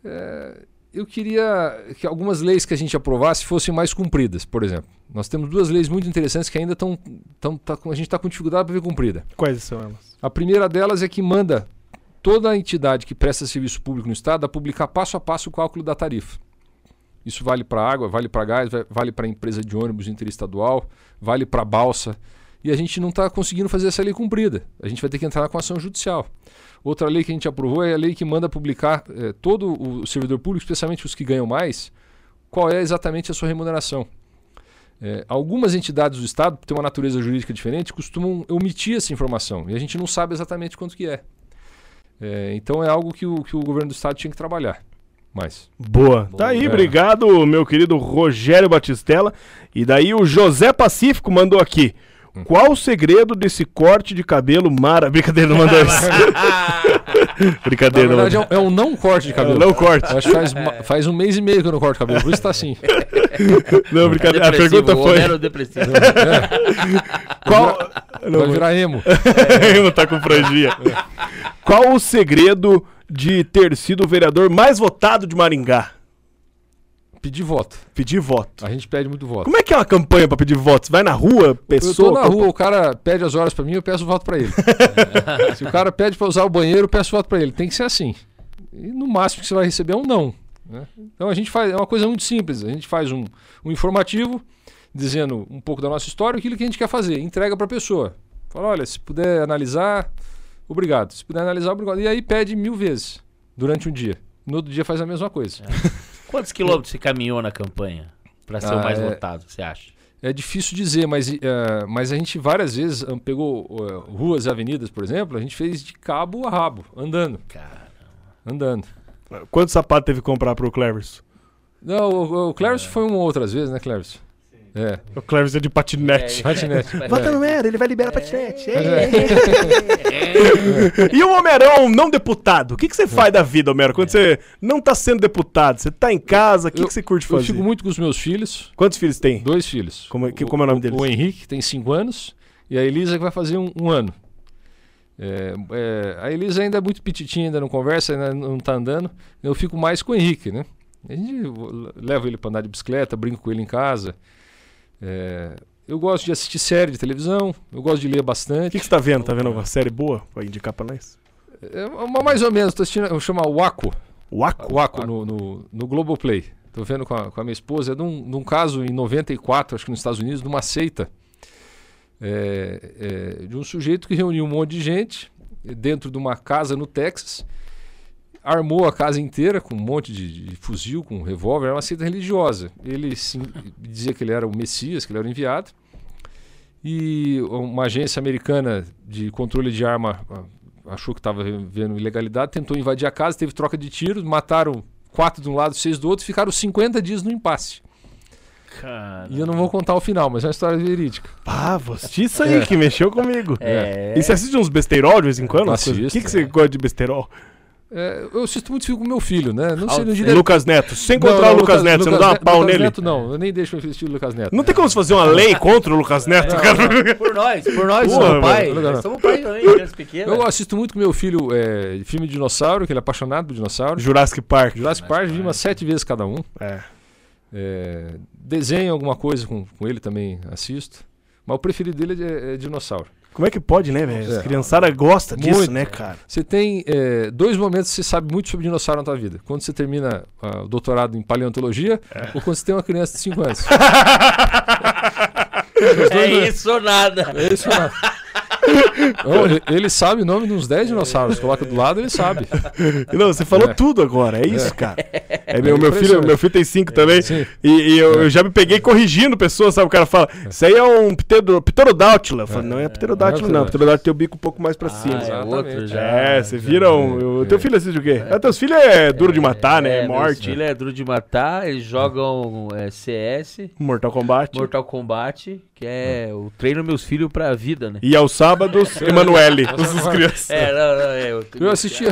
Speaker 3: é, eu queria que algumas leis que a gente aprovasse fossem mais cumpridas, por exemplo. Nós temos duas leis muito interessantes que ainda estão. Tá, a gente está com dificuldade para ver cumprida.
Speaker 1: Quais são elas?
Speaker 3: A primeira delas é que manda toda entidade que presta serviço público no Estado a publicar passo a passo o cálculo da tarifa. Isso vale para água, vale para gás, vale para empresa de ônibus interestadual, vale para balsa. E a gente não está conseguindo fazer essa lei cumprida. A gente vai ter que entrar com ação judicial. Outra lei que a gente aprovou é a lei que manda publicar eh, todo o servidor público, especialmente os que ganham mais, qual é exatamente a sua remuneração. É, algumas entidades do Estado, que têm uma natureza jurídica diferente, costumam omitir essa informação e a gente não sabe exatamente quanto que é. É então é algo que o, que o governo do Estado tinha que trabalhar. Mais.
Speaker 1: Boa. Boa. Tá aí, é. obrigado, meu querido Rogério Batistella. E daí o José Pacífico mandou aqui. Hum. Qual o segredo desse corte de cabelo mara? Brincadeira, não mandou isso. Brincadeira.
Speaker 3: Na verdade, é um, é um não corte de cabelo.
Speaker 1: É um não corte.
Speaker 3: acho que faz, faz um mês e meio que eu não corto cabelo, por isso tá assim.
Speaker 1: Não, brincadeira. a pergunta foi. Era depressivo.
Speaker 3: É. Qual. Não, vai virar emo.
Speaker 1: É. emo tá com franjinha. Qual o segredo de ter sido o vereador mais votado de Maringá?
Speaker 3: Pedir voto.
Speaker 1: Pedir voto.
Speaker 3: A gente pede muito voto.
Speaker 1: Como é que é uma campanha pra pedir voto? Você vai na rua, pessoa.
Speaker 3: Eu tô na rua, o cara pede as horas pra mim, eu peço voto pra ele. Se o cara pede pra usar o banheiro, eu peço voto pra ele. Tem que ser assim. E no máximo que você vai receber é um não. Né? Então a gente faz. É uma coisa muito simples. A gente faz um, um informativo dizendo um pouco da nossa história, aquilo que a gente quer fazer. Entrega pra pessoa. Fala, olha, se puder analisar, obrigado. Se puder analisar, obrigado. E aí pede mil vezes durante um dia. No outro dia faz a mesma coisa.
Speaker 2: É. Quantos quilômetros você caminhou na campanha para ser ah, o mais é, votado, você acha?
Speaker 3: É difícil dizer, mas, uh, mas a gente várias vezes um, pegou uh, ruas e avenidas, por exemplo, a gente fez de cabo a rabo, andando. Caramba. Andando.
Speaker 1: Quantos sapatos teve que comprar para o Clevers?
Speaker 3: Não, o, o Clevers é. foi uma outras vezes, né, Clevers?
Speaker 1: É. O Cleves é de patinete.
Speaker 3: É, patinete.
Speaker 1: Vota no Mero, ele vai liberar é. patinete. É. e o Homerão não deputado? O que, que você faz da vida, Homero? Quando você não está sendo deputado, você está em casa, o que, que você curte fazer?
Speaker 3: Eu fico muito com os meus filhos.
Speaker 1: Quantos filhos tem?
Speaker 3: Dois filhos.
Speaker 1: Como, que, como é o nome deles?
Speaker 3: O, Henrique, que tem cinco anos, e a Elisa, que vai fazer um, um ano. É, é, a Elisa ainda é muito petitinha, ainda não conversa, ainda não está andando. Eu fico mais com o Henrique, né? A gente leva ele para andar de bicicleta, brinco com ele em casa. É, eu gosto de assistir série de televisão, eu gosto de ler bastante.
Speaker 1: O que, que você está vendo? Tá vendo uma série boa para indicar para nós?
Speaker 3: É, uma mais ou menos, estou assistindo, chama Waco.
Speaker 1: Waco?
Speaker 3: Waco, no, no, no Globoplay. Estou vendo com a, com a, minha esposa, é de um, de um, caso em 94, acho que nos Estados Unidos, de uma seita. É, é, de um sujeito que reuniu um monte de gente dentro de uma casa no Texas armou a casa inteira com um monte de, de fuzil, com um revólver, era uma seita religiosa. Ele sim, dizia que ele era o Messias, que ele era o enviado. E uma agência americana de controle de arma ah, achou que estava vendo ilegalidade, tentou invadir a casa, teve troca de tiros, mataram quatro de um lado, seis do outro, ficaram 50 dias no impasse. Caramba. E eu não vou contar o final, mas é uma história verídica.
Speaker 1: Ah, você isso aí é. que mexeu comigo. É. E você assiste uns besteirol de vez em quando? O que, que você gosta de besteirol?
Speaker 3: É, eu assisto muito filme com meu filho, né?
Speaker 1: Não sei no dia. Lucas Neto. Sem encontrar não, o Lucas, Lucas Neto, você não dá uma pau
Speaker 3: Lucas
Speaker 1: nele?
Speaker 3: Neto, não. Eu nem deixo meu assistir o Lucas Neto.
Speaker 1: Não tem como você fazer uma lei contra o Lucas Neto,
Speaker 2: não,
Speaker 1: cara?
Speaker 2: Por nós, por nós, Pô, pai. Nós somos pai também, criança
Speaker 3: pequena. Eu assisto muito com meu filho é, filme de dinossauro, que ele é apaixonado por dinossauro.
Speaker 1: Jurassic Park.
Speaker 3: Jurassic Park, vi umas sete vezes cada um. É. é. Desenho alguma coisa com, com ele também assisto. Mas o preferido dele é, é dinossauro.
Speaker 1: Como é que pode, né, velho? É. As criançadas gostam disso, né, cara?
Speaker 3: Você tem é, dois momentos que você sabe muito sobre dinossauro na tua vida. Quando você termina uh, o doutorado em paleontologia é. ou quando você tem uma criança de 5 anos.
Speaker 2: é isso ou nada.
Speaker 3: É isso ou nada. Não, ele sabe o nome de uns 10 dinossauros. Coloca do lado, ele sabe.
Speaker 1: Não, você falou é. tudo agora. É isso, é. cara. É, meu, meu, filho, meu filho tem 5 também. E, e eu, eu, já me peguei corrigindo pessoas, sabe? O cara fala, isso aí é um pterodáctilo. Eu falo, não é pterodáctilo, não. Pterodáctilo tem o bico um pouco mais pra ah, cima.
Speaker 2: É, outro já.
Speaker 1: É, você vira um. O teu filho assiste o quê? É. Teus filhos é duro de matar, né?
Speaker 2: É,
Speaker 1: Morte.
Speaker 2: Meu filho é duro de matar, eles jogam CS.
Speaker 1: Mortal Kombat.
Speaker 2: Mortal Kombat, que é o treino meus filhos pra vida, né?
Speaker 1: E ao sábado sábados, Emanuele, os crianças. É, não,
Speaker 3: não, é, eu, eu assisti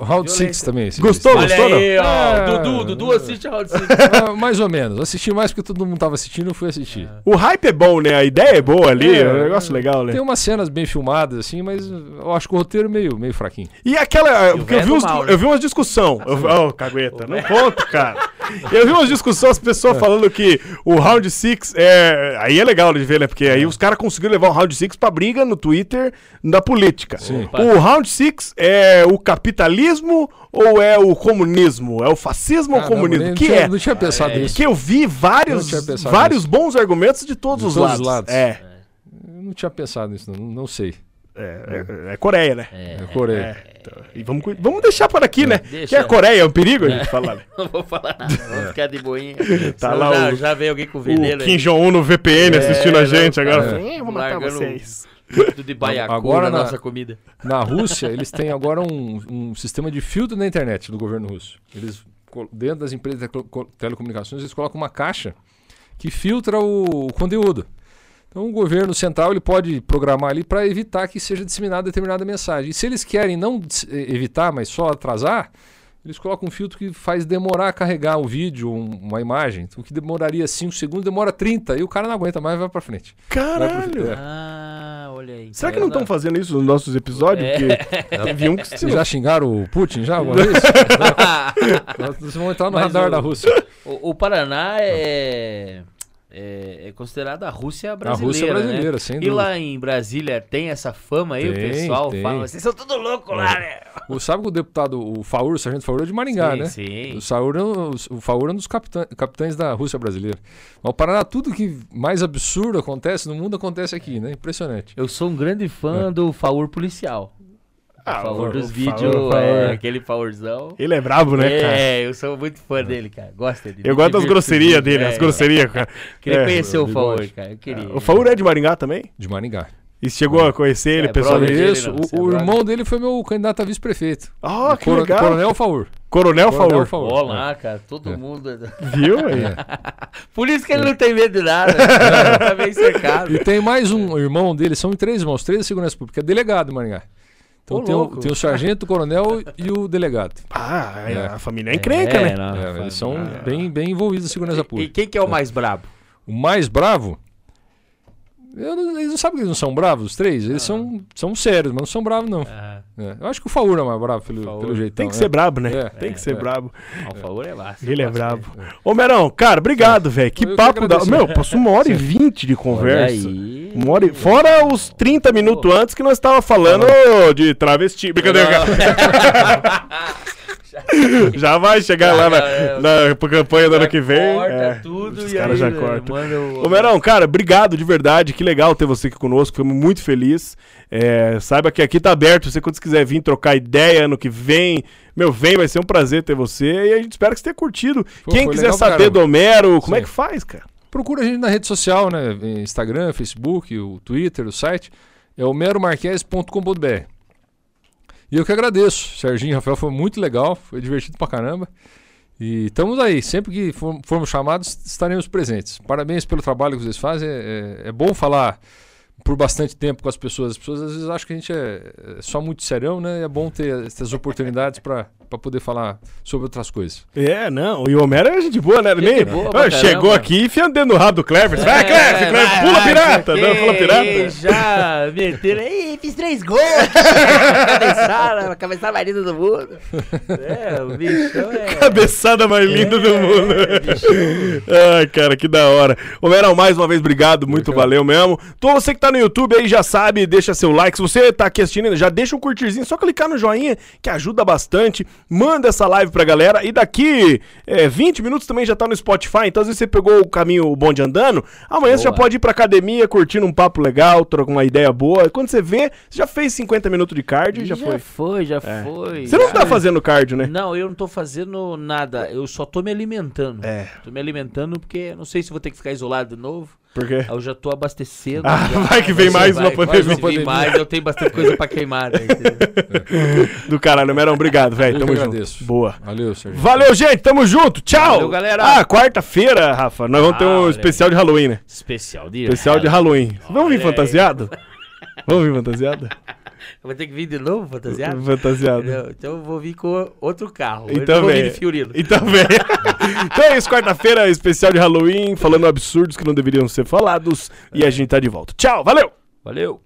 Speaker 3: Round 6 também.
Speaker 1: Gostou, gostou? Aí,
Speaker 2: ó, é... Dudu, Dudu assiste Round 6.
Speaker 3: Ah, mais ou menos. Assisti mais porque todo mundo tava assistindo, eu fui assistir.
Speaker 1: O hype é bom, né? A ideia é boa ali, é, é um negócio legal, né?
Speaker 3: Tem umas cenas bem filmadas, assim, mas eu acho que o roteiro é meio, meio fraquinho.
Speaker 1: E aquela. Porque eu vi, uns, mal, né? eu vi umas discussão. Ô, oh, cagueta, não conto, cara. Eu vi umas discussões, as pessoas é. falando que o Round 6 é. Aí é legal de ver, né? Porque aí é. os caras conseguiram levar o Round 6 pra briga no Twitter da política. Sim. O Round 6 é o capitalismo ou é o comunismo? É o fascismo ah, ou o comunismo?
Speaker 3: Não,
Speaker 1: que
Speaker 3: tinha,
Speaker 1: é?
Speaker 3: Não tinha pensado
Speaker 1: é. nisso. Que eu vi vários, vários bons argumentos de todos, de os, todos lados. os lados.
Speaker 3: É. Eu não tinha pensado nisso, não, não sei.
Speaker 1: É, é, é, Coreia, né?
Speaker 3: É, é Coreia. É,
Speaker 1: então, e vamos, vamos deixar por aqui, né? Deixa. Que é a Coreia, é um perigo a gente falar. Né?
Speaker 2: não vou falar nada, vamos ficar de boinha.
Speaker 1: Tá lá
Speaker 2: já,
Speaker 1: o,
Speaker 2: já veio alguém com veneno.
Speaker 1: O Kim Jong-un no VPN assistindo a gente agora. É. Vou matar vocês.
Speaker 2: Tudo de baiacu agora na, nossa comida.
Speaker 3: Na Rússia, eles têm agora um, um sistema de filtro na internet do governo russo. Eles, dentro das empresas de telecomunicações, eles colocam uma caixa que filtra o, o conteúdo. Então o governo central ele pode programar ali para evitar que seja disseminada determinada mensagem. E se eles querem não evitar, mas só atrasar, eles colocam um filtro que faz demorar a carregar o vídeo, um, uma imagem. O que demoraria 5 segundos, demora 30. E o cara não aguenta mais e vai para frente.
Speaker 1: Caralho!
Speaker 2: Pro... É. Ah, olha aí.
Speaker 1: Será que não estão fazendo isso nos nossos episódios? É.
Speaker 3: teve um que... Vocês já xingaram o Putin já alguma vez? Vocês vão entrar no mas radar o, da Rússia.
Speaker 2: O, o Paraná é é, é considerada a Rússia brasileira. A Rússia brasileira, né? sem dúvida. E lá em Brasília tem essa fama aí, tem, o pessoal tem. fala, vocês são tudo louco lá, é. né?
Speaker 3: O, sabe que o deputado, o Faur, o sargento Faur é de Maringá, sim, né? Sim. O, é o Faur é um dos capitães, capitães da Rússia brasileira. Mas o Paraná, tudo que mais absurdo acontece no mundo acontece aqui, né? Impressionante.
Speaker 2: Eu sou um grande fã é. do Faur policial. Ah, favor dos vídeos, é, aquele favorzão.
Speaker 1: Ele é brabo, né,
Speaker 2: cara? É, eu sou muito fã dele, cara. Gosto dele.
Speaker 1: Eu gosto das grosserias dele, é, as grosserias, cara.
Speaker 2: Queria é, conhecer o Favor, cara. Eu queria.
Speaker 1: O Favor é de Maringá também?
Speaker 3: De Maringá.
Speaker 1: E chegou a conhecer ele é, pessoalmente?
Speaker 3: Isso, o, o irmão dele foi meu candidato a vice-prefeito.
Speaker 1: Ah, oh, que legal.
Speaker 3: Coronel Favor.
Speaker 1: Coronel, Coronel
Speaker 2: Favor. Olá, cara, todo é. mundo. É
Speaker 1: Viu aí?
Speaker 2: Por isso que ele não tem medo de nada. tá bem cercado.
Speaker 3: E tem mais um irmão dele, são três irmãos, três da segurança pública, é delegado Maringá. Então tem o, tem o, sargento, o coronel e o delegado.
Speaker 1: Ah, é. a família é encrenca, é, né? Não,
Speaker 3: é, eles são bem, bem envolvidos na segurança pública.
Speaker 2: E quem que é o mais brabo?
Speaker 3: O mais bravo? Não, eles não sabem que eles não são bravos, os três? Eles ah. são, são sérios, mas não são bravos, não. Ah. É. Eu acho que o Faur é mais bravo pelo, pelo jeitão.
Speaker 1: Tem que ser brabo, né? É. Tem que ser
Speaker 2: é.
Speaker 1: brabo.
Speaker 2: Ah, o Faur é massa.
Speaker 1: Ele é brabo. Ô, Merão, cara, obrigado, velho. Que eu papo da. Meu, passou uma hora e vinte de conversa. Uma hora e... Fora os 30 minutos antes que nós estava falando de travesti. Brincadeira, cara. já vai chegar lá na, é, na campanha do ano que vem.
Speaker 2: Corta é, tudo os
Speaker 1: caras já cortam. Ô, Merão, cara, obrigado de verdade. Que legal ter você aqui conosco. Fomos muito felizes. É, saiba que aqui tá aberto. Você, quando quiser vir trocar ideia ano que vem, meu, vem, vai ser um prazer ter você. E a gente espera que você tenha curtido. Pô, Quem quiser saber do Homero, como Sim. é que faz, cara?
Speaker 3: Procura a gente na rede social, né? Instagram, Facebook, o Twitter, o site. É homeromarques.com.br. E eu que agradeço. Serginho e Rafael foi muito legal, foi divertido pra caramba. E estamos aí, sempre que formos chamados, estaremos presentes. Parabéns pelo trabalho que vocês fazem. É, é, é bom falar por bastante tempo com as pessoas. As pessoas às vezes acham que a gente é, é só muito serão, né? É bom ter essas oportunidades para poder falar sobre outras coisas.
Speaker 1: É, não. E o Homero é gente boa, né? Gente Nem, boa, ah, chegou aqui enfiando dentro do rabo do Clever. Vai, Clever, Clever, pula pirata. Não, pula pirata.
Speaker 2: Já meteram. Ei, fiz três gols. cabeçada, cabeçada mais linda do mundo. É, o bichão é.
Speaker 1: Cabeçada mais linda é, do mundo. É, Ai, cara, que da hora. Homero, mais uma vez, obrigado. Muito valeu mesmo. Então, você que tá no YouTube aí já sabe, deixa seu like. Se você tá aqui assistindo, já deixa um curtirzinho, só clicar no joinha que ajuda bastante. Manda essa live pra galera e daqui é, 20 minutos também já tá no Spotify. Então, às vezes você pegou o caminho o bonde andando, amanhã boa. você já pode ir pra academia curtindo um papo legal, trocar uma ideia boa. Quando você vê, você já fez 50 minutos de cardio e já, já foi.
Speaker 2: Já foi, já é. foi.
Speaker 1: Você não tá fazendo cardio, né?
Speaker 2: Não, eu não tô fazendo nada. Eu só tô me alimentando. É. Tô me alimentando porque não sei se vou ter que ficar isolado de novo.
Speaker 1: Por quê?
Speaker 2: Eu já tô abastecendo.
Speaker 1: Ah, já. vai que vem mais vai, uma pandemia.
Speaker 2: Vai mais, eu tenho bastante coisa pra queimar. Né,
Speaker 1: Do caralho, Merão, obrigado, velho. Tamo junto. Boa.
Speaker 3: Valeu, Sérgio.
Speaker 1: Valeu, gente. Tamo junto. Tchau.
Speaker 2: Valeu, galera.
Speaker 1: Ah, quarta-feira, Rafa, nós vamos ah, ter um especial de Halloween, né?
Speaker 2: Especial de
Speaker 1: Especial de Halloween. Vamos vir fantasiado? Vamos vir fantasiado?
Speaker 2: Vou ter que vir de novo fantasiado?
Speaker 1: Fantasiado.
Speaker 2: Então eu vou vir com outro carro.
Speaker 1: Então
Speaker 2: eu
Speaker 1: vem. Então vem. então é isso, quarta-feira, especial de Halloween, falando absurdos que não deveriam ser falados. É. E a gente tá de volta. Tchau, valeu!
Speaker 2: Valeu!